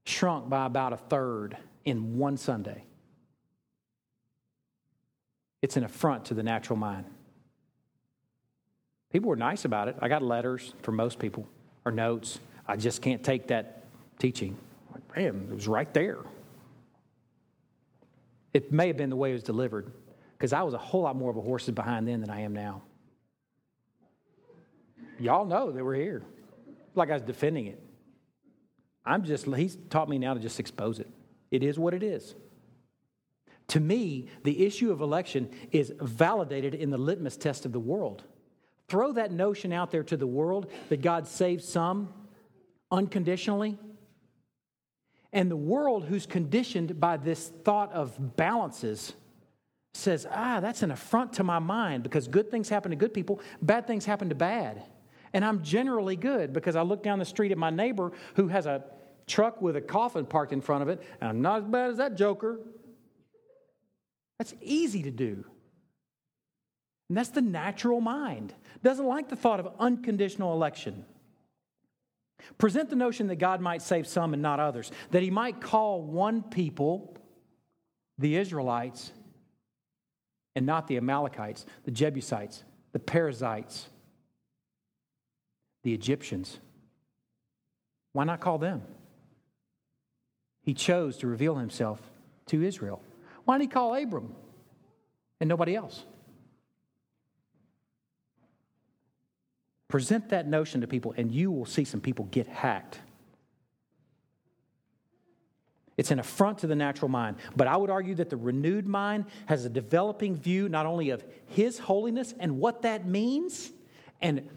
shrunk by about a third in one Sunday. It's an affront to the natural mind. People were nice about it. I got letters from most people or notes. I just can't take that teaching. Like, man, it was right there. It may have been the way it was delivered, because I was a whole lot more of a horse's behind then than I am now. Y'all know that we're here. Like I was defending it. I'm just, he's taught me now to just expose it. It is what it is. To me, the issue of election is validated in the litmus test of the world. Throw that notion out there to the world that God saves some unconditionally. And the world, who's conditioned by this thought of balances, says, ah, that's an affront to my mind because good things happen to good people, bad things happen to bad. And I'm generally good because I look down the street at my neighbor who has a truck with a coffin parked in front of it, and I'm not as bad as that joker. That's easy to do. And that's the natural mind. Doesn't like the thought of unconditional election. Present the notion that God might save some and not others, that he might call one people, the Israelites, and not the Amalekites, the Jebusites, the Perizzites, the Egyptians. Why not call them? He chose to reveal himself to Israel. Why didn't he call Abram and nobody else? Present that notion to people, and you will see some people get hacked. It's an affront to the natural mind. But I would argue that the renewed mind has a developing view not only of His holiness and what that means, and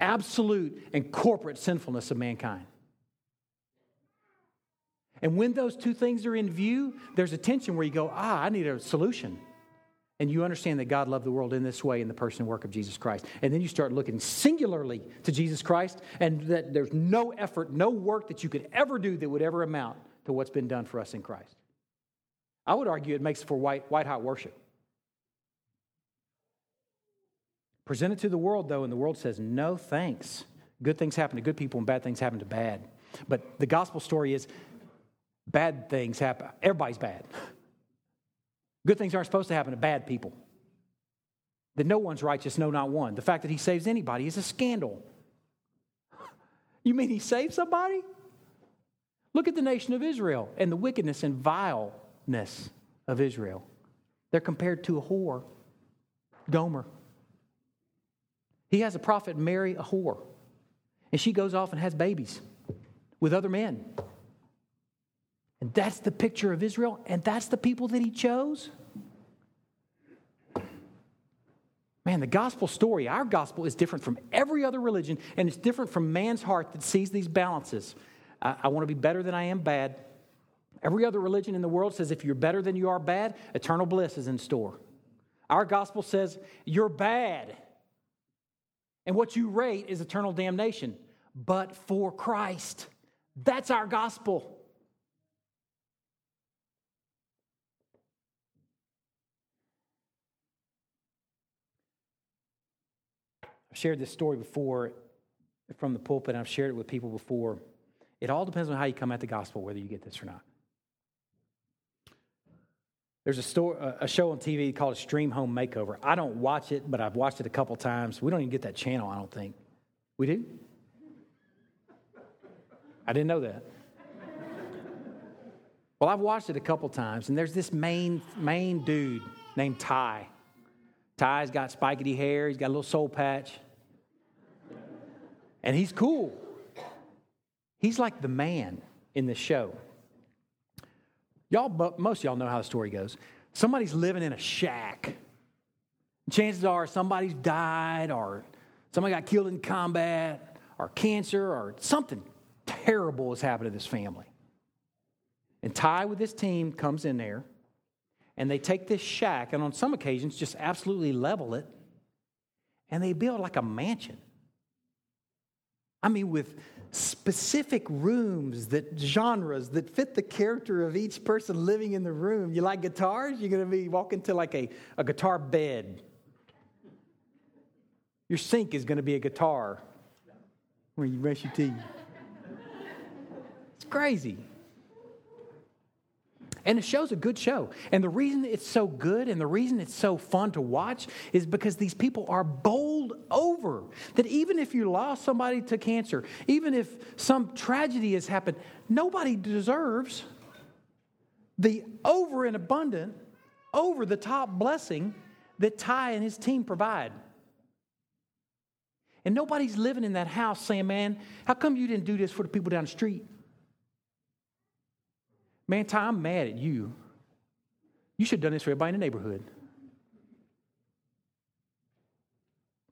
absolute and corporate sinfulness of mankind. And when those two things are in view, there's a tension where you go, ah, I need a solution and you understand that God loved the world in this way in the person and work of Jesus Christ. And then you start looking singularly to Jesus Christ, and that there's no effort, no work that you could ever do that would ever amount to what's been done for us in Christ. I would argue it makes for white, white hot worship. Present it to the world, though, and the world says, no thanks. Good things happen to good people, and bad things happen to bad. But the gospel story is bad things happen. Everybody's bad. Good things aren't supposed to happen to bad people. That no one's righteous, no, not one. The fact that he saves anybody is a scandal. You mean he saved somebody? Look at the nation of Israel and the wickedness and vileness of Israel. They're compared to a whore, Gomer. He has a prophet marry a whore, and she goes off and has babies with other men. And that's the picture of Israel, and that's the people that he chose. Man, the gospel story, our gospel is different from every other religion, and it's different from man's heart that sees these balances. I, I want to be better than I am bad. Every other religion in the world says if you're better than you are bad, eternal bliss is in store. Our gospel says you're bad, and what you rate is eternal damnation, but for Christ. That's our gospel. Shared this story before from the pulpit, I've shared it with people before. It all depends on how you come at the gospel, whether you get this or not. There's a, store, a show on TV called Extreme Home Makeover. I don't watch it, but I've watched it a couple times. We don't even get that channel, I don't think. We do? I didn't know that. Well, I've watched it a couple times, and there's this main, main dude named Ty. Ty's got spiky hair, he's got a little soul patch. And he's cool. He's like the man in the show. Y'all, most of y'all know how the story goes. Somebody's living in a shack. Chances are somebody's died, or somebody got killed in combat, or cancer, or something terrible has happened to this family. And Ty with his team comes in there, and they take this shack, and on some occasions just absolutely level it, and they build like a mansion. I mean, with specific rooms that genres that fit the character of each person living in the room. You like guitars? You're going to be walking to like a, a guitar bed. Your sink is going to be a guitar where you brush your teeth. It's crazy. And the show's a good show. And the reason it's so good and the reason it's so fun to watch is because these people are bowled over. That even if you lost somebody to cancer, even if some tragedy has happened, nobody deserves the over and abundant, over the top blessing that Ty and his team provide. And nobody's living in that house saying, Man, how come you didn't do this for the people down the street? Man, Ty, I'm mad at you. You should have done this for everybody in the neighborhood.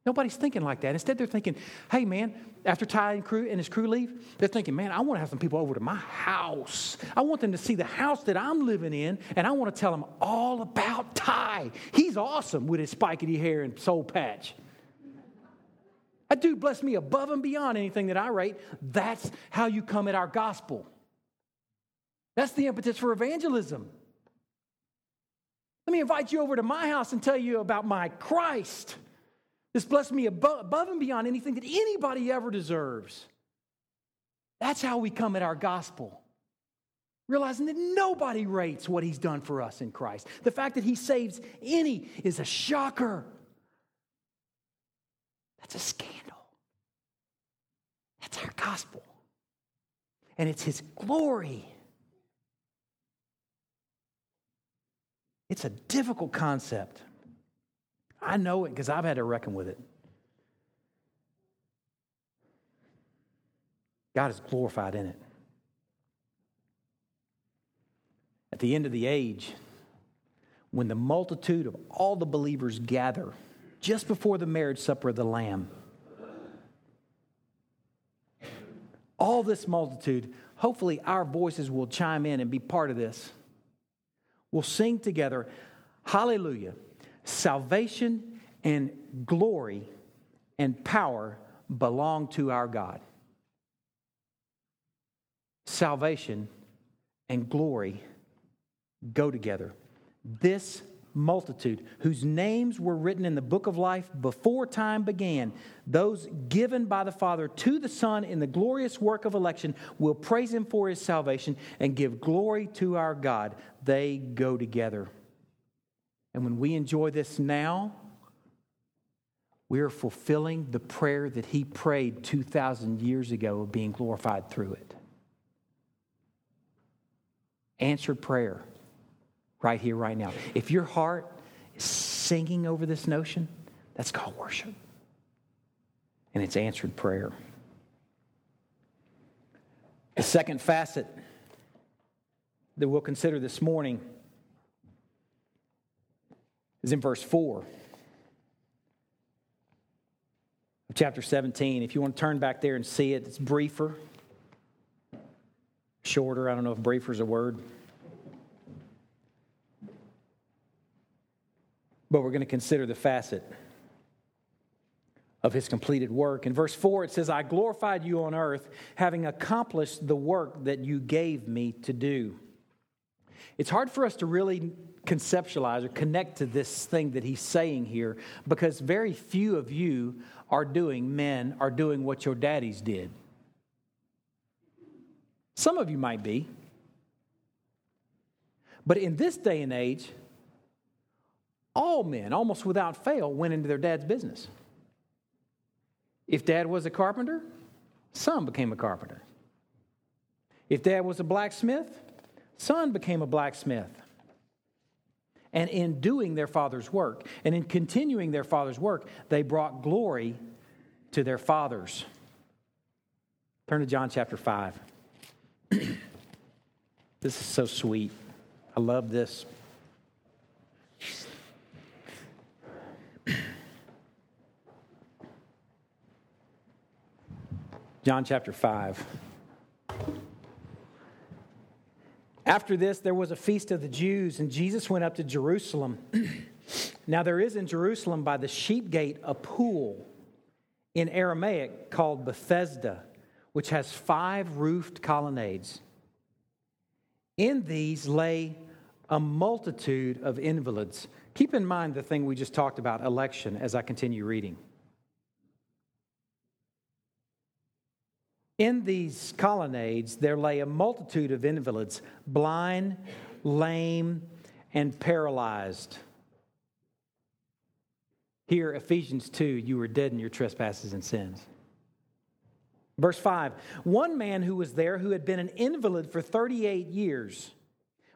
Nobody's thinking like that. Instead, they're thinking, hey, man, after Ty and, crew, and his crew leave, they're thinking, man, I want to have some people over to my house. I want them to see the house that I'm living in, and I want to tell them all about Ty. He's awesome with his spikety hair and soul patch. That dude blessed me above and beyond anything that I rate. That's how you come at our gospel. That's the impetus for evangelism. Let me invite you over to my house and tell you about my Christ. This blessed me above and beyond anything that anybody ever deserves. That's how we come at our gospel. Realizing that nobody rates what he's done for us in Christ. The fact that he saves any is a shocker. That's a scandal. That's our gospel. And it's his glory. It's a difficult concept. I know it because I've had to reckon with it. God is glorified in it. At the end of the age, when the multitude of all the believers gather just before the marriage supper of the Lamb, all this multitude, hopefully our voices will chime in and be part of this. We'll sing together, Hallelujah. Salvation and glory and power belong to our God. Salvation and glory go together. This multitude, whose names were written in the book of life before time began, those given by the Father to the Son in the glorious work of election, will praise Him for His salvation and give glory to our God. They go together. And when we enjoy this now, we are fulfilling the prayer that he prayed 2,000 years ago of being glorified through it. Answered prayer right here, right now. If your heart is singing over this notion, that's called worship. And it's answered prayer. The second facet that we'll consider this morning is in verse 4 of chapter 17. If you want to turn back there and see it, it's briefer, shorter. I don't know if briefer is a word. But we're going to consider the facet of his completed work. In verse 4, it says, I glorified you on earth, having accomplished the work that you gave me to do. It's hard for us to really conceptualize or connect to this thing that he's saying here because very few of you are doing, men, are doing what your daddies did. Some of you might be. But in this day and age, all men, almost without fail, went into their dad's business. If dad was a carpenter, son became a carpenter. If dad was a blacksmith, son became a blacksmith and in doing their father's work and in continuing their father's work, they brought glory to their fathers. Turn to John chapter 5. this is so sweet. I love this. John chapter 5. After this, there was a feast of the Jews, and Jesus went up to Jerusalem. now, there is in Jerusalem by the sheep gate a pool in Aramaic called Bethesda, which has five roofed colonnades. In these lay a multitude of invalids. Keep in mind the thing we just talked about, election, as I continue reading. In these colonnades, there lay a multitude of invalids, blind, lame, and paralyzed. Here, Ephesians 2, you were dead in your trespasses and sins. Verse 5 One man who was there who had been an invalid for 38 years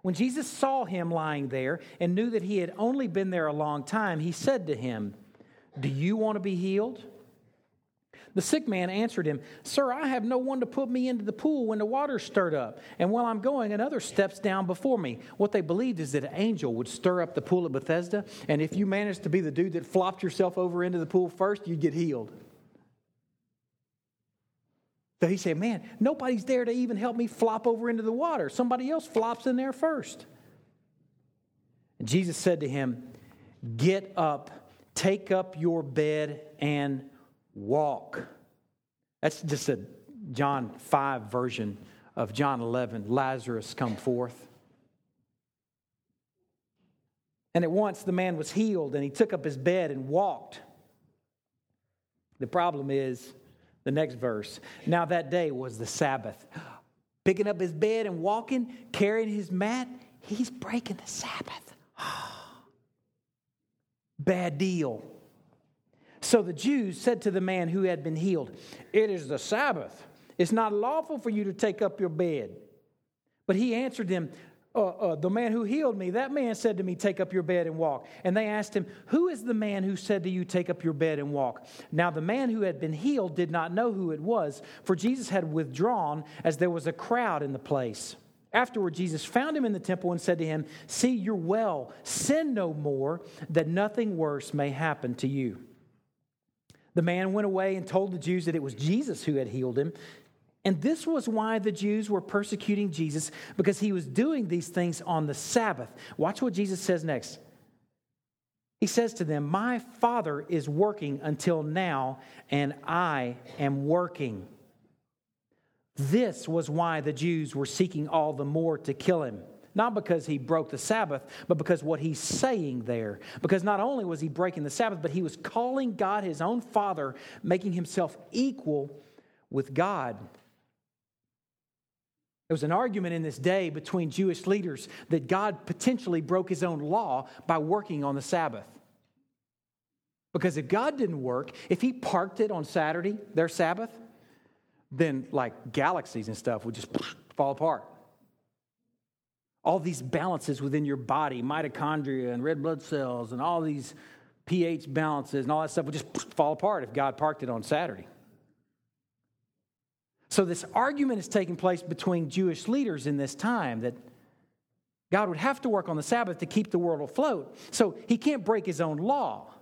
When Jesus saw him lying there and knew that he had only been there a long time, he said to him, Do you want to be healed? The sick man answered him, Sir, I have no one to put me into the pool when the water stirred up. And while I'm going, another steps down before me. What they believed is that an angel would stir up the pool at Bethesda, and if you managed to be the dude that flopped yourself over into the pool first, you'd get healed. So he said, Man, nobody's there to even help me flop over into the water. Somebody else flops in there first. And Jesus said to him, Get up, take up your bed, and walk. That's just a John 5 version of John 11. Lazarus come forth. And at once the man was healed, and he took up his bed and walked. The problem is, the next verse. Now that day was the Sabbath. Picking up his bed and walking, carrying his mat, he's breaking the Sabbath. Bad deal. So the Jews said to the man who had been healed, It is the Sabbath. It's not lawful for you to take up your bed. But he answered them, uh, uh, the man who healed me, that man said to me, Take up your bed and walk. And they asked him, Who is the man who said to you, Take up your bed and walk? Now, the man who had been healed did not know who it was, for Jesus had withdrawn as there was a crowd in the place. Afterward, Jesus found him in the temple and said to him, See, you're well. Sin no more, that nothing worse may happen to you. The man went away and told the Jews that it was Jesus who had healed him. And this was why the Jews were persecuting Jesus, because he was doing these things on the Sabbath. Watch what Jesus says next. He says to them, My Father is working until now, and I am working. This was why the Jews were seeking all the more to kill him. Not because he broke the Sabbath, but because what he's saying there. Because not only was he breaking the Sabbath, but he was calling God his own Father, making himself equal with God. There was an argument in this day between Jewish leaders that God potentially broke his own law by working on the Sabbath. Because if God didn't work, if he parked it on Saturday, their Sabbath, then like galaxies and stuff would just fall apart. All these balances within your body, mitochondria and red blood cells, and all these pH balances and all that stuff would just fall apart if God parked it on Saturday. So, this argument is taking place between Jewish leaders in this time that God would have to work on the Sabbath to keep the world afloat. So, he can't break his own law.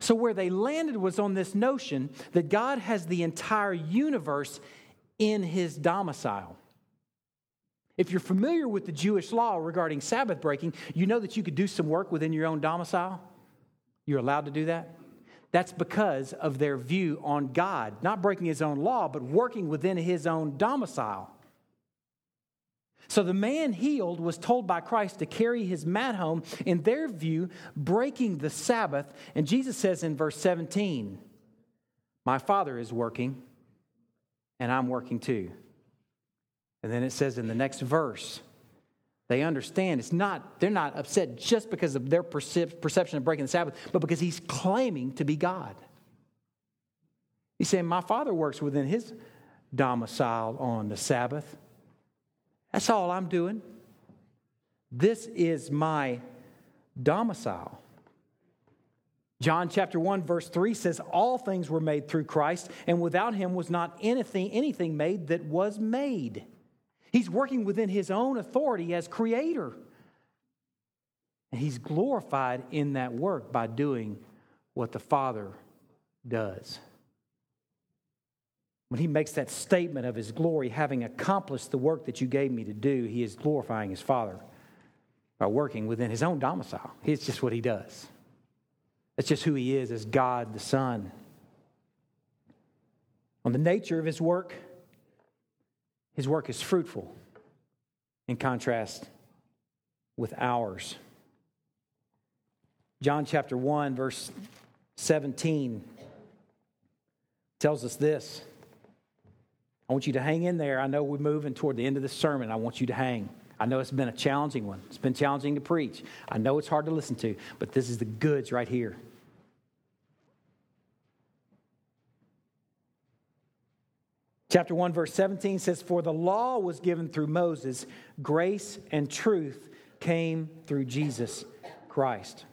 So, where they landed was on this notion that God has the entire universe in his domicile. If you're familiar with the Jewish law regarding Sabbath breaking, you know that you could do some work within your own domicile. You're allowed to do that. That's because of their view on God, not breaking his own law, but working within his own domicile. So the man healed was told by Christ to carry his mat home, in their view, breaking the Sabbath. And Jesus says in verse 17, My Father is working, and I'm working too. And then it says in the next verse, they understand it's not, they're not upset just because of their perception of breaking the Sabbath, but because he's claiming to be God. He's saying, My father works within his domicile on the Sabbath. That's all I'm doing. This is my domicile. John chapter 1 verse 3 says all things were made through Christ and without him was not anything anything made that was made. He's working within his own authority as creator. And he's glorified in that work by doing what the Father does. When he makes that statement of his glory, having accomplished the work that you gave me to do, he is glorifying his Father by working within his own domicile. It's just what he does. That's just who he is as God the Son. On the nature of his work, his work is fruitful in contrast with ours. John chapter 1, verse 17 tells us this. I want you to hang in there. I know we're moving toward the end of the sermon. I want you to hang. I know it's been a challenging one. It's been challenging to preach. I know it's hard to listen to, but this is the goods right here. Chapter 1, verse 17 says, For the law was given through Moses, grace and truth came through Jesus Christ.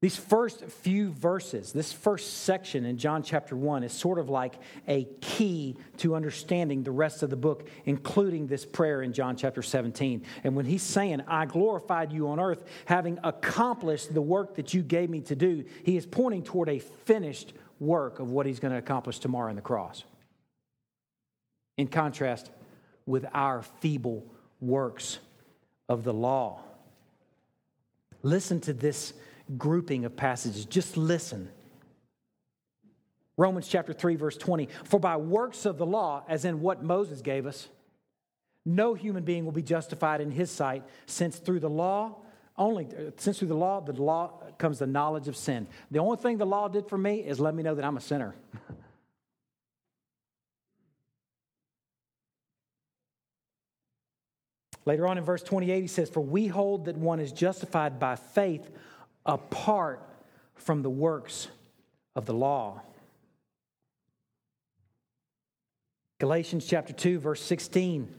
These first few verses, this first section in John chapter 1 is sort of like a key to understanding the rest of the book, including this prayer in John chapter 17. And when he's saying, I glorified you on earth, having accomplished the work that you gave me to do, he is pointing toward a finished work of what he's going to accomplish tomorrow on the cross. In contrast with our feeble works of the law. Listen to this grouping of passages. Just listen. Romans chapter 3, verse 20. For by works of the law, as in what Moses gave us, no human being will be justified in his sight, since through the law, only uh, since through the law, the law comes the knowledge of sin. The only thing the law did for me is let me know that I'm a sinner. Later on in verse 28, he says, For we hold that one is justified by faith apart from the works of the law. Galatians chapter 2, verse 16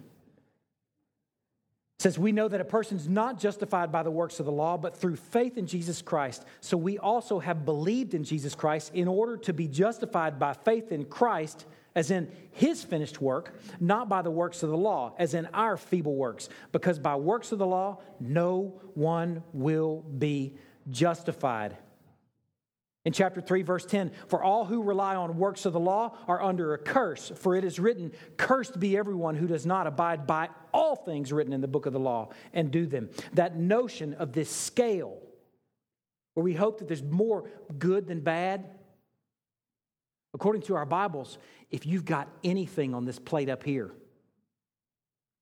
says, We know that a person's not justified by the works of the law, but through faith in Jesus Christ. So we also have believed in Jesus Christ in order to be justified by faith in Christ, as in his finished work, not by the works of the law, as in our feeble works. Because by works of the law, no one will be justified. In chapter 3, verse 10, for all who rely on works of the law are under a curse, for it is written, Cursed be everyone who does not abide by all things written in the book of the law and do them. That notion of this scale, where we hope that there's more good than bad, according to our Bibles, if you've got anything on this plate up here,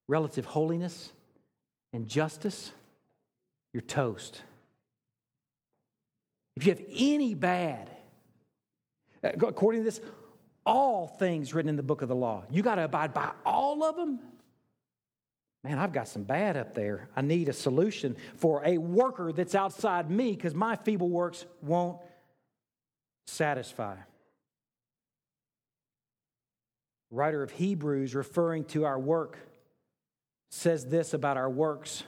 relative holiness and justice, you're toast. If you have any bad, uh, according to this, all things written in the book of the law, you got to abide by all of them. Man, I've got some bad up there. I need a solution for a worker that's outside me because my feeble works won't satisfy. Writer of Hebrews, referring to our work, says this about our works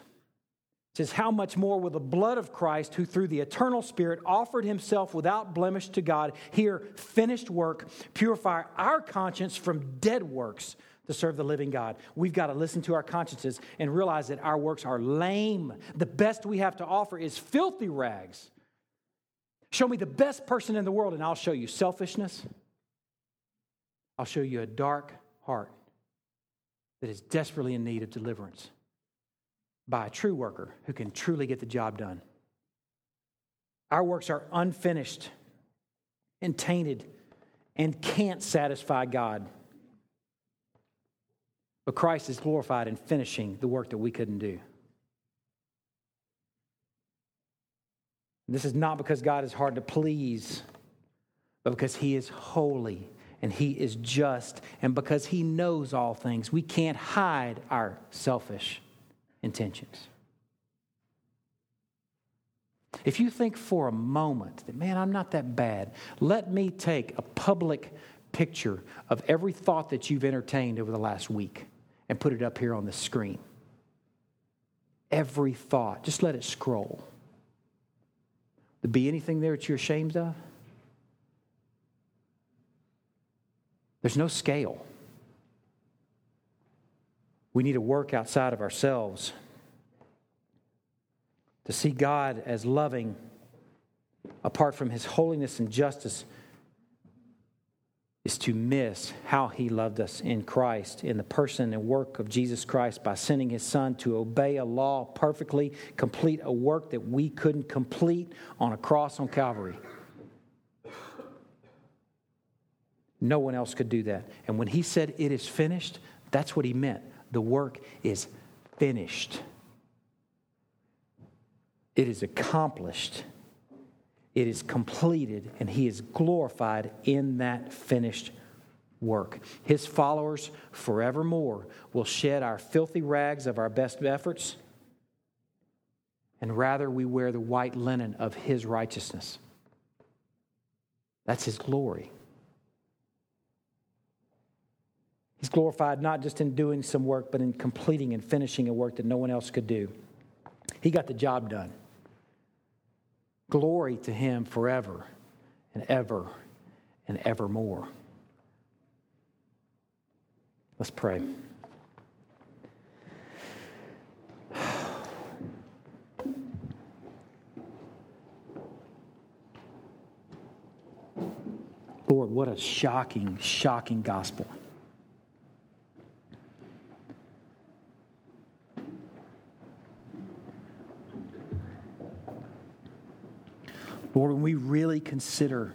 says, How much more will the blood of Christ, who through the eternal Spirit offered himself without blemish to God, here finished work, purify our conscience from dead works to serve the living God? We've got to listen to our consciences and realize that our works are lame. The best we have to offer is filthy rags. Show me the best person in the world, and I'll show you selfishness. I'll show you a dark heart that is desperately in need of deliverance by a true worker who can truly get the job done. Our works are unfinished and tainted and can't satisfy God. But Christ is glorified in finishing the work that we couldn't do. This is not because God is hard to please, but because He is holy and He is just, and because He knows all things. We can't hide our selfish intentions. If you think for a moment that, man, I'm not that bad, let me take a public picture of every thought that you've entertained over the last week and put it up here on the screen. Every thought, just let it scroll. There be anything there that you're ashamed of? There's no scale. We need to work outside of ourselves to see God as loving apart from his holiness and justice is to miss how he loved us in Christ, in the person and work of Jesus Christ by sending his son to obey a law perfectly, complete a work that we couldn't complete on a cross on Calvary. No one else could do that. And when he said it is finished, that's what he meant. The work is finished, it is accomplished, it is completed, and He is glorified in that finished work. His followers forevermore will shed our filthy rags of our best efforts, and rather we wear the white linen of His righteousness. That's His glory. He's glorified not just in doing some work, but in completing and finishing a work that no one else could do. He got the job done. Glory to him forever and ever and evermore. Let's pray. Lord, what a shocking, shocking gospel. Lord, when we really consider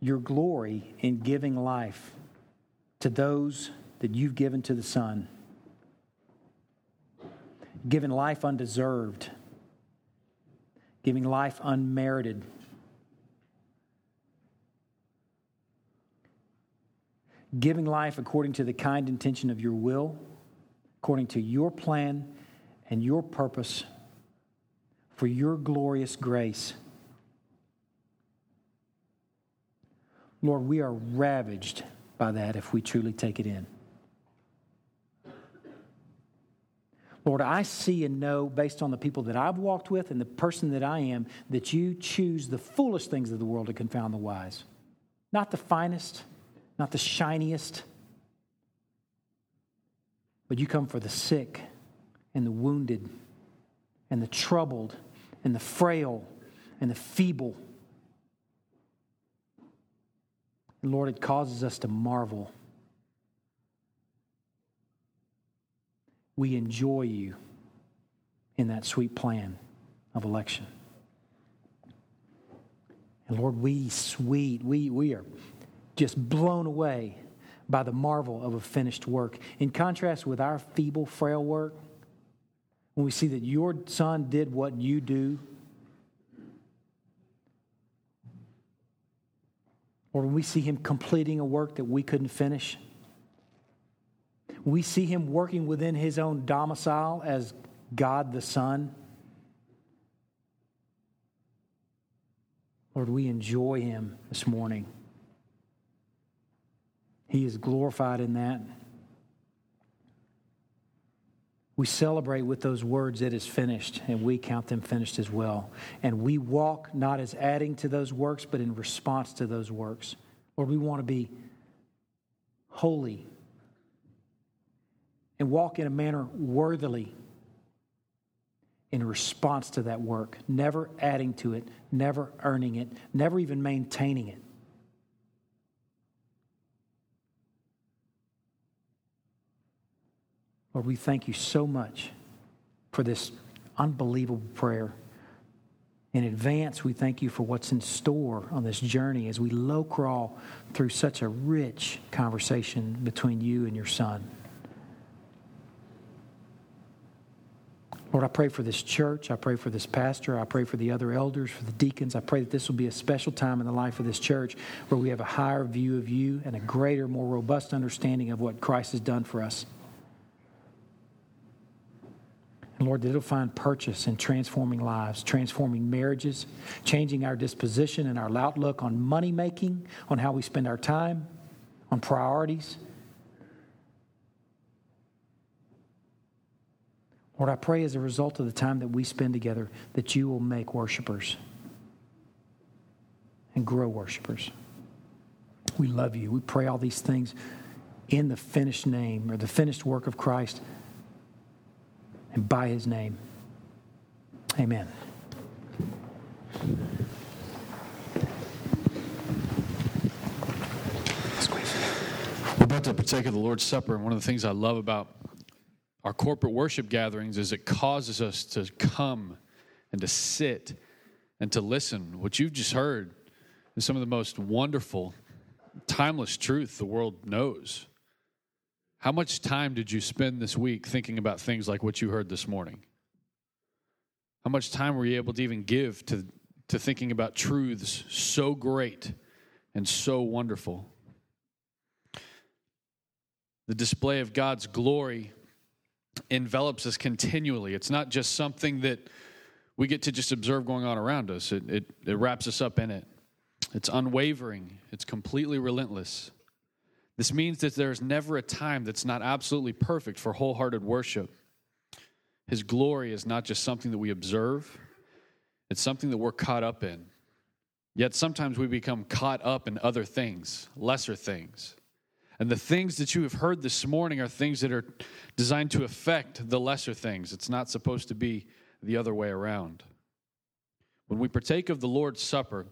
your glory in giving life to those that you've given to the Son, giving life undeserved, giving life unmerited. Giving life according to the kind intention of your will, according to your plan and your purpose for your glorious grace. Lord, we are ravaged by that if we truly take it in. Lord, I see and know based on the people that I've walked with and the person that I am that you choose the foolish things of the world to confound the wise. Not the finest, not the shiniest, but you come for the sick and the wounded and the troubled and the frail and the feeble. And Lord, it causes us to marvel. We enjoy you in that sweet plan of election. And Lord, we sweet, we, we are just blown away by the marvel of a finished work. In contrast with our feeble, frail work, when we see that your son did what you do, or when we see him completing a work that we couldn't finish, we see him working within his own domicile as God the Son. Lord, we enjoy him this morning. He is glorified in that. We celebrate with those words, it is finished, and we count them finished as well. And we walk not as adding to those works, but in response to those works. Lord, we want to be holy and walk in a manner worthily in response to that work, never adding to it, never earning it, never even maintaining it. Lord, we thank you so much for this unbelievable prayer. In advance, we thank you for what's in store on this journey as we low crawl through such a rich conversation between you and your son. Lord, I pray for this church. I pray for this pastor. I pray for the other elders, for the deacons. I pray that this will be a special time in the life of this church where we have a higher view of you and a greater, more robust understanding of what Christ has done for us. Lord, that it'll find purchase in transforming lives, transforming marriages, changing our disposition and our outlook on money making, on how we spend our time, on priorities. Lord, I pray as a result of the time that we spend together that you will make worshipers and grow worshipers. We love you. We pray all these things in the finished name or the finished work of Christ and by his name. Amen. We're about to partake of the Lord's Supper, and one of the things I love about our corporate worship gatherings is it causes us to come and to sit and to listen. What you've just heard is some of the most wonderful, timeless truth the world knows. How much time did you spend this week thinking about things like what you heard this morning? How much time were you able to even give to, to thinking about truths so great and so wonderful? The display of God's glory envelops us continually. It's not just something that we get to just observe going on around us, it, it, it wraps us up in it. it's unwavering, it's completely relentless. This means that there's never a time that's not absolutely perfect for wholehearted worship. His glory is not just something that we observe, it's something that we're caught up in. Yet sometimes we become caught up in other things, lesser things. And the things that you have heard this morning are things that are designed to affect the lesser things. It's not supposed to be the other way around. When we partake of the Lord's Supper,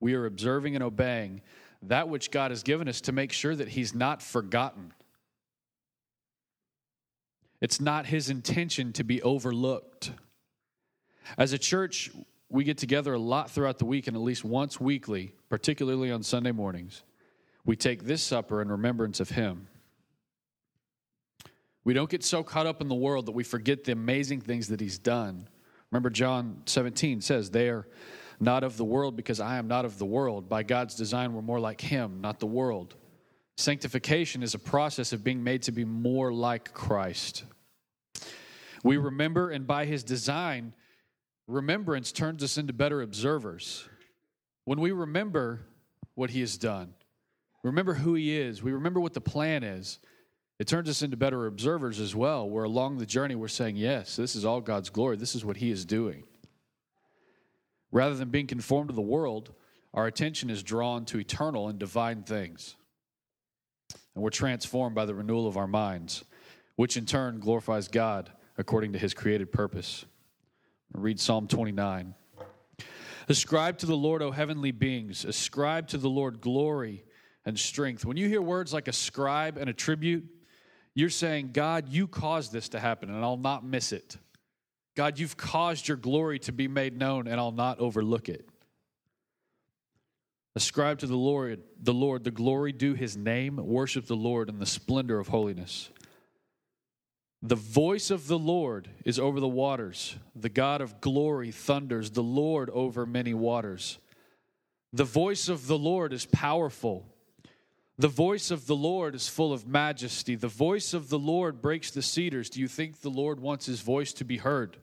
we are observing and obeying that which God has given us to make sure that He's not forgotten. It's not His intention to be overlooked. As a church, we get together a lot throughout the week and at least once weekly, particularly on Sunday mornings. We take this supper in remembrance of Him. We don't get so caught up in the world that we forget the amazing things that He's done. Remember, John 17 says, They are not of the world because I am not of the world. By God's design, we're more like Him, not the world. Sanctification is a process of being made to be more like Christ. We remember, and by His design, remembrance turns us into better observers. When we remember what He has done, remember who He is, we remember what the plan is, it turns us into better observers as well, where along the journey we're saying, Yes, this is all God's glory, this is what He is doing. Rather than being conformed to the world, our attention is drawn to eternal and divine things. And we're transformed by the renewal of our minds, which in turn glorifies God according to his created purpose. Read Psalm 29. Ascribe to the Lord, O heavenly beings, ascribe to the Lord glory and strength. When you hear words like ascribe and attribute, you're saying, God, you caused this to happen, and I'll not miss it. God, you've caused your glory to be made known, and I'll not overlook it. Ascribe to the Lord, the Lord, the glory due his name, worship the Lord in the splendor of holiness. The voice of the Lord is over the waters. The God of glory thunders, the Lord over many waters. The voice of the Lord is powerful. The voice of the Lord is full of majesty. The voice of the Lord breaks the cedars. Do you think the Lord wants his voice to be heard?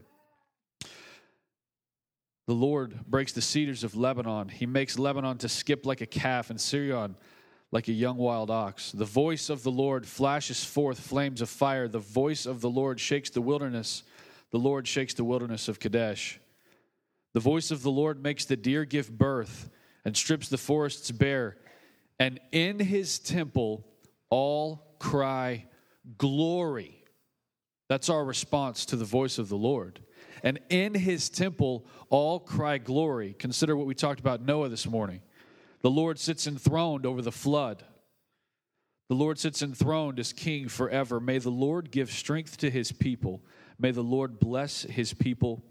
The Lord breaks the cedars of Lebanon. He makes Lebanon to skip like a calf and Sirion like a young wild ox. The voice of the Lord flashes forth flames of fire. The voice of the Lord shakes the wilderness. The Lord shakes the wilderness of Kadesh. The voice of the Lord makes the deer give birth and strips the forests bare. And in his temple, all cry, Glory. That's our response to the voice of the Lord. And in his temple, all cry glory. Consider what we talked about Noah this morning. The Lord sits enthroned over the flood. The Lord sits enthroned as king forever. May the Lord give strength to his people. May the Lord bless his people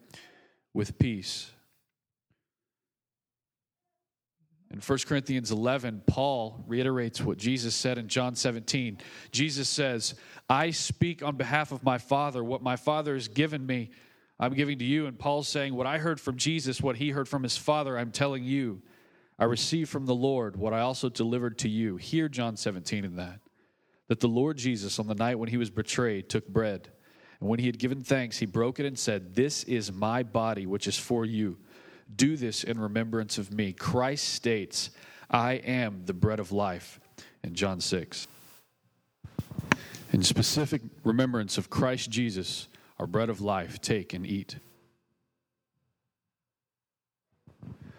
with peace. In 1 Corinthians 11, Paul reiterates what Jesus said in John 17. Jesus says, I speak on behalf of my Father. What my Father has given me, I'm giving to you. And Paul's saying, What I heard from Jesus, what he heard from his Father, I'm telling you. I received from the Lord what I also delivered to you. Hear John 17 in that. That the Lord Jesus, on the night when he was betrayed, took bread. And when he had given thanks, he broke it and said, This is my body, which is for you. Do this in remembrance of me. Christ states, I am the bread of life in John 6. In specific remembrance of Christ Jesus, our bread of life, take and eat.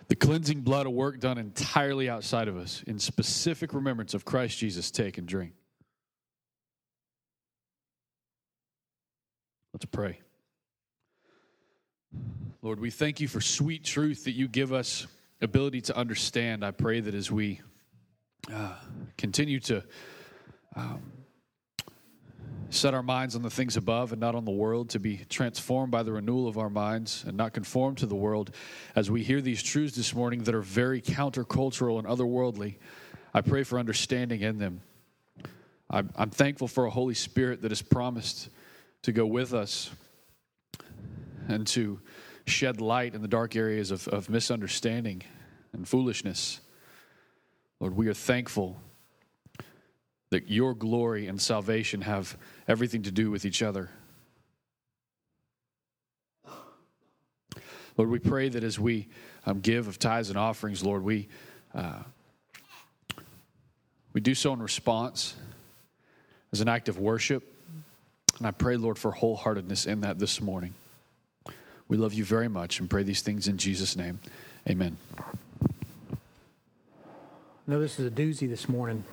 The cleansing blood, a work done entirely outside of us, in specific remembrance of Christ Jesus, take and drink. Let's pray. Lord, we thank you for sweet truth that you give us ability to understand. I pray that as we uh, continue to um, set our minds on the things above and not on the world, to be transformed by the renewal of our minds and not conform to the world. As we hear these truths this morning that are very countercultural and otherworldly, I pray for understanding in them. I'm, I'm thankful for a Holy Spirit that has promised to go with us and to shed light in the dark areas of, of misunderstanding and foolishness. Lord, we are thankful that your glory and salvation have everything to do with each other. Lord, we pray that as we um, give of tithes and offerings, Lord, we Uh, we do so in response as an act of worship. And I pray, Lord, for wholeheartedness in that this morning. We love you very much and pray these things in Jesus' name. Amen. I know this is a doozy this morning.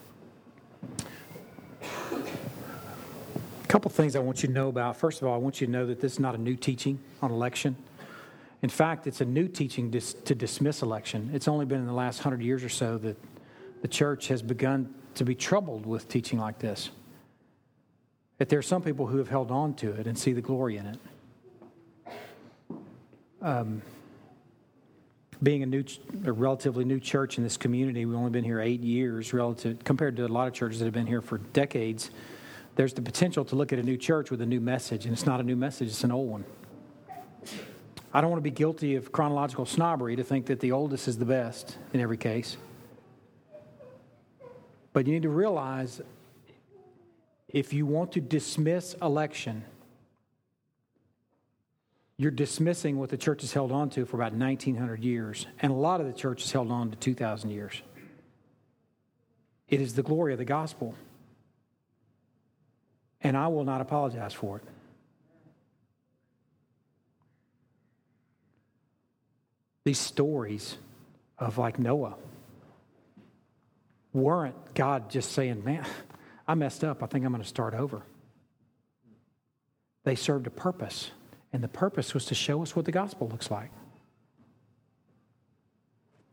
Couple things I want you to know about. First of all, I want you to know that this is not a new teaching on election. In fact, it's a new teaching to dismiss election. It's only been in the last hundred years or so that the church has begun to be troubled with teaching like this. That there are some people who have held on to it and see the glory in it. Um, being a new, a relatively new church in this community, we've only been here eight years relative compared to a lot of churches that have been here for decades. There's the potential to look at a new church with a new message, and it's not a new message; it's an old one. I don't want to be guilty of chronological snobbery to think that the oldest is the best in every case. But you need to realize if you want to dismiss election, you're dismissing what the church has held on to for about 1900 years, and a lot of the church has held on to 2,000 years. It is the glory of the gospel, and I will not apologize for it. These stories of like Noah weren't God just saying, Man, I messed up. I think I'm going to start over. They served a purpose, and the purpose was to show us what the gospel looks like.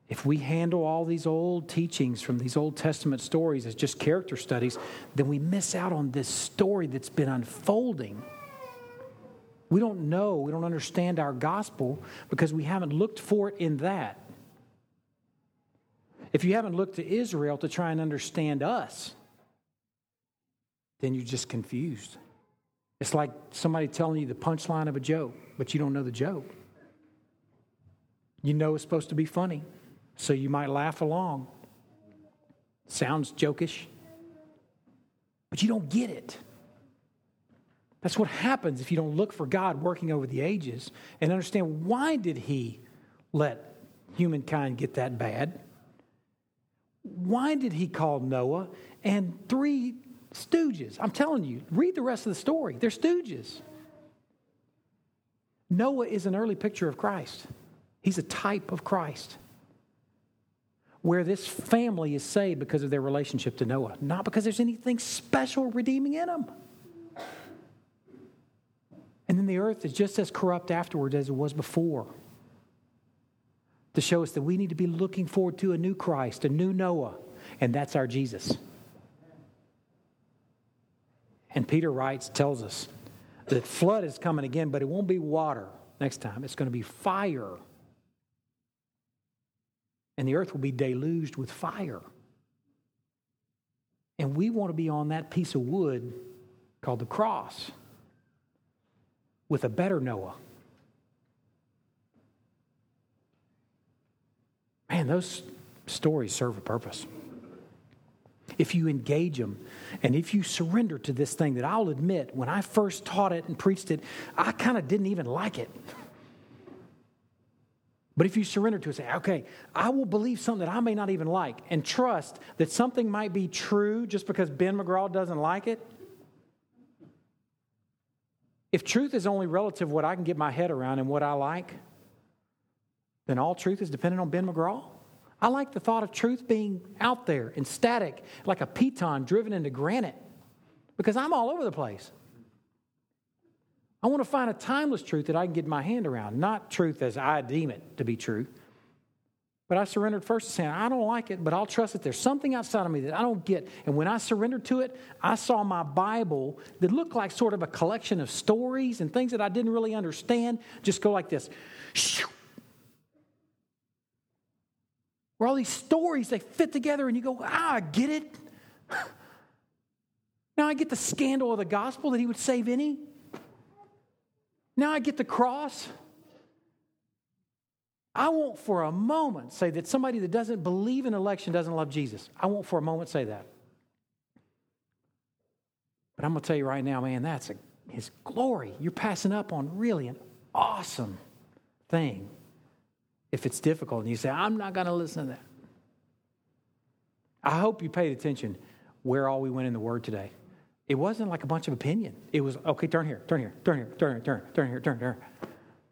If we handle all these old teachings from these Old Testament stories as just character studies, then we miss out on this story that's been unfolding we don't know, we don't understand our gospel because we haven't looked for it in that. If you haven't looked to Israel to try and understand us, then you're just confused. It's like somebody telling you the punchline of a joke, but you don't know the joke. You know it's supposed to be funny, so you might laugh along. Sounds jokish, but you don't get it. That's what happens if you don't look for God working over the ages and understand why did he let humankind get that bad? Why did he call Noah and three stooges? I'm telling you, read the rest of the story. They're stooges. Noah is an early picture of Christ. He's a type of Christ. Where this family is saved because of their relationship to Noah, not because there's anything special redeeming in them. And then the earth is just as corrupt afterwards as it was before. To show us that we need to be looking forward to a new Christ, a new Noah, and that's our Jesus. And Peter writes, tells us that flood is coming again, but it won't be water next time. It's going to be fire. And the earth will be deluged with fire. And we want to be on that piece of wood called the cross with a better Noah. Man, those stories serve a purpose. If you engage them and if you surrender to this thing that I'll admit, when I first taught it and preached it, I kind of didn't even like it. But if you surrender to it, say, okay, I will believe something that I may not even like and trust that something might be true just because Ben McGraw doesn't like it, if truth is only relative what I can get my head around and what I like, then all truth is dependent on Ben McGraw. I like the thought of truth being out there and static, like a piton driven into granite, because I'm all over the place. I want to find a timeless truth that I can get my hand around, not truth as I deem it to be true. But I surrendered first to saying, I don't like it, but I'll trust that there's something outside of me that I don't get. And when I surrendered to it, I saw my Bible that looked like sort of a collection of stories and things that I didn't really understand just go like this. Where all these stories, they fit together and you go, ah, I get it. Now I get the scandal of the gospel that he would save any. Now I get the cross. I won't for a moment say that somebody that doesn't believe in election doesn't love Jesus. I won't for a moment say that. But I'm going to tell you right now, man, that's a, his glory. You're passing up on really an awesome thing if it's difficult and you say, I'm not going to listen to that. I hope you paid attention where all we went in the Word today. It wasn't like a bunch of opinion. It was, okay, turn here, turn here, turn here, turn here, turn, turn here, turn here,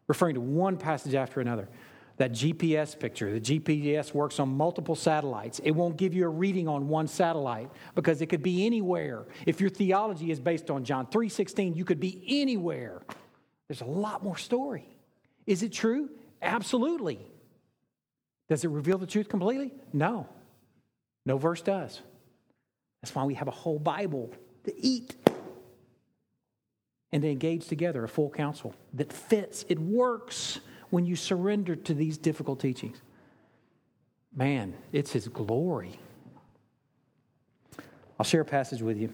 referring to one passage after another. That GPS picture, the GPS works on multiple satellites. It won't give you a reading on one satellite because it could be anywhere. If your theology is based on John 3:16, you could be anywhere. There's a lot more story. Is it true? Absolutely. Does it reveal the truth completely? No. No verse does. That's why we have a whole Bible to eat and to engage together a full counsel that fits. It works when you surrender to these difficult teachings. Man, it's His glory. I'll share a passage with you,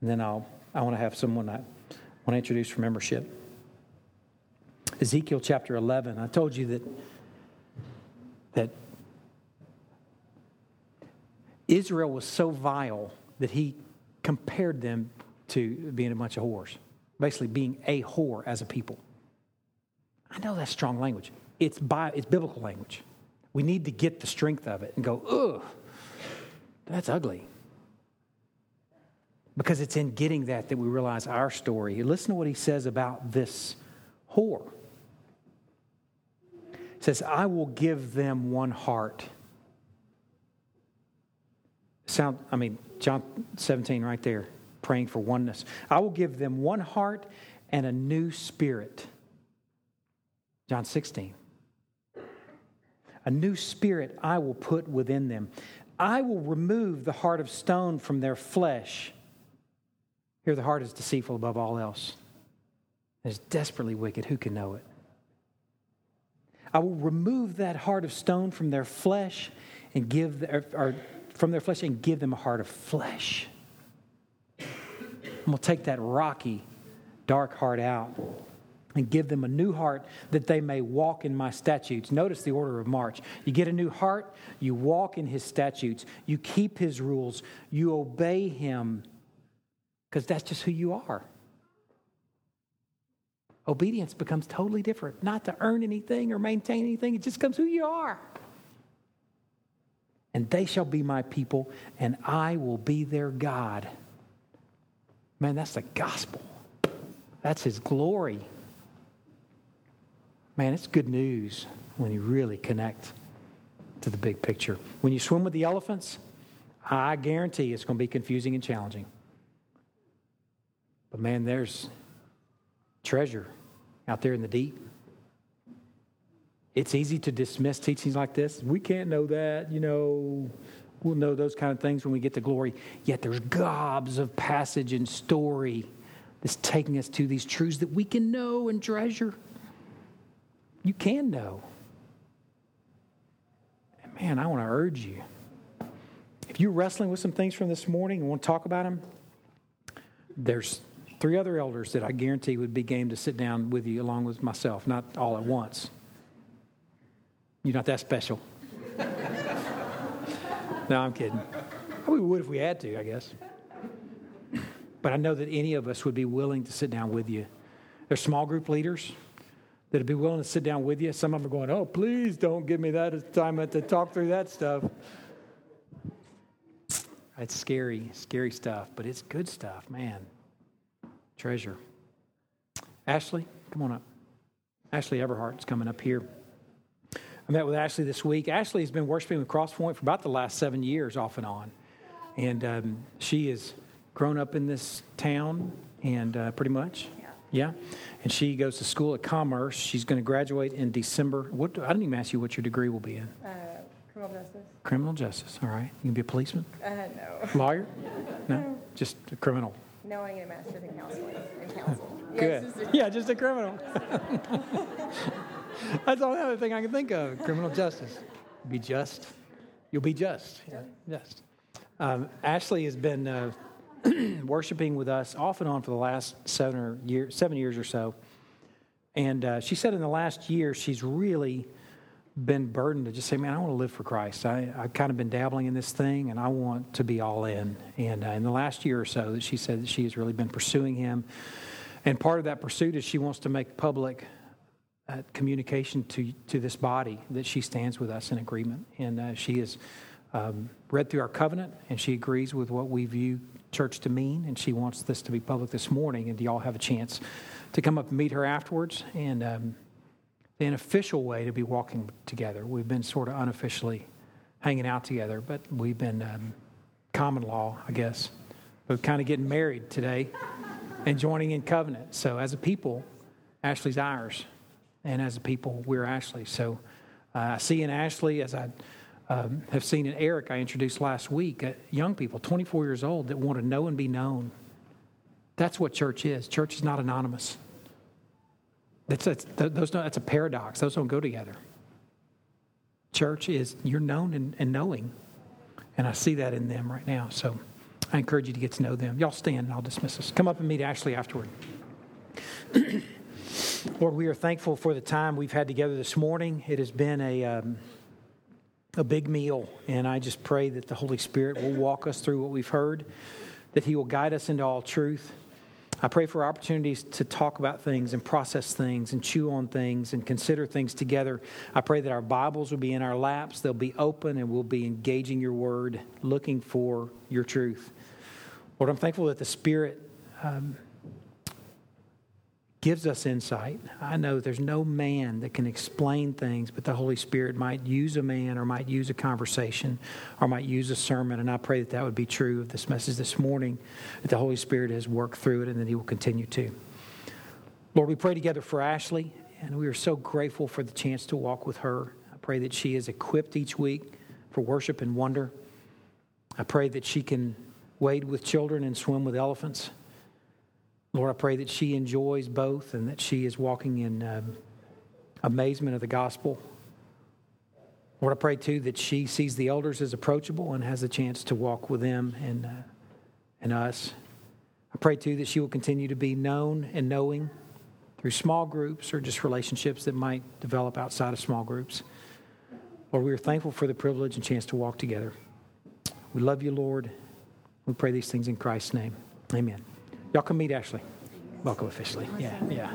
and then I'll, I want to have someone I want to introduce for membership. Ezekiel chapter 11. I told you that, that Israel was so vile that he compared them to being a bunch of whores, basically being a whore as a people. I know that's strong language. It's, by, it's biblical language. We need to get the strength of it and go, ugh, that's ugly. Because it's in getting that that we realize our story. Listen to what he says about this whore. Says, I will give them one heart. Sound, I mean, John 17 right there, praying for oneness. I will give them one heart and a new spirit. John 16. A new spirit I will put within them. I will remove the heart of stone from their flesh. Here, the heart is deceitful above all else. It is desperately wicked. Who can know it? I will remove that heart of stone from their flesh and give, the, or from their flesh and give them a heart of flesh. I'm going to take that rocky, dark heart out and give them a new heart that they may walk in my statutes. Notice the order of march. You get a new heart, you walk in his statutes, you keep his rules, you obey him, because that's just who you are. Obedience becomes totally different. Not to earn anything or maintain anything, it just becomes who you are. And they shall be my people, and I will be their God. Man, that's the gospel. That's his glory. Man, it's good news when you really connect to the big picture. When you swim with the elephants, I guarantee it's going to be confusing and challenging. But man, there's treasure out there in the deep. It's easy to dismiss teachings like this. We can't know that, you know. We'll know those kind of things when we get to glory. Yet there's gobs of passage and story that's taking us to these truths that we can know and treasure. You can know. And man, I want to urge you. If you're wrestling with some things from this morning and want to talk about them, there's three other elders that I guarantee would be game to sit down with you along with myself, not all at once. You're not that special. no, I'm kidding. We would if we had to, I guess. But I know that any of us would be willing to sit down with you. There's small group leaders that'd be willing to sit down with you. Some of them are going, oh, please don't give me that assignment to talk through that stuff. It's scary, scary stuff, but it's good stuff, man. Treasure. Ashley, come on up. Ashley Everhart's coming up here. I met with Ashley this week. Ashley has been worshiping with Crosspoint for about the last seven years, off and on. And um, she has grown up in this town, and uh, pretty much. Yeah. Yeah. And she goes to school at Commerce. She's going to graduate in December. What I didn't even ask you what your degree will be in. Uh, criminal justice. Criminal justice. All right. You can be a policeman. Uh, no. Lawyer. No. Just a criminal. No, I get a master's in counseling and counsel. Good. Yeah, just a, yeah, just a criminal. That's the only other thing I can think of. Criminal justice. Be just. You'll be just. Just. Um, Ashley has been uh, worshiping with us off and on for the last seven or year, seven years or so. And uh, she said in the last year she's really been burdened to just say, "Man, I want to live for Christ. I, have kind of been dabbling in this thing, and I want to be all in." And uh, in the last year or so, that she said that she has really been pursuing Him. And part of that pursuit is she wants to make public uh, communication to to this body that she stands with us in agreement, and uh, she has um, read through our covenant, and she agrees with what we view church to mean, and she wants this to be public this morning. And do y'all have a chance to come up and meet her afterwards? And um, an official way to be walking together. We've been sort of unofficially hanging out together, but we've been um, common law, I guess. But kind of getting married today and joining in covenant. So as a people, Ashley's ours, and as a people, we're Ashley. So uh, I see in Ashley, as I um, have seen in Eric, I introduced last week, uh, young people, 24 years old, that want to know and be known. That's what church is. Church is not anonymous. That's, that's, those, that's a paradox. Those don't go together. Church is you're known and, and knowing. And I see that in them right now. So I encourage you to get to know them. Y'all stand and I'll dismiss us. Come up and meet Ashley afterward. Lord, we are thankful for the time we've had together this morning. It has been a, um, a big meal, and I just pray that the Holy Spirit will walk us through what we've heard, that He will guide us into all truth, I pray for opportunities to talk about things and process things and chew on things and consider things together. I pray that our Bibles will be in our laps, they'll be open, and we'll be engaging your word, looking for your truth. Lord, I'm thankful that the Spirit. Um, gives us insight. I know there's no man that can explain things, but the Holy Spirit might use a man or might use a conversation or might use a sermon. And I pray that that would be true of this message this morning, that the Holy Spirit has worked through it and that He will continue to. Lord, we pray together for Ashley, and we are so grateful for the chance to walk with her. I pray that she is equipped each week for worship and wonder. I pray that she can wade with children and swim with elephants. Lord, I pray that she enjoys both and that she is walking in um, amazement of the gospel. Lord, I pray too that she sees the elders as approachable and has a chance to walk with them and, uh, and us. I pray too that she will continue to be known and knowing through small groups or just relationships that might develop outside of small groups. Lord, we are thankful for the privilege and chance to walk together. We love you, Lord. We pray these things in Christ's name. Amen. Y'all can meet Ashley. Welcome officially. Yeah, yeah.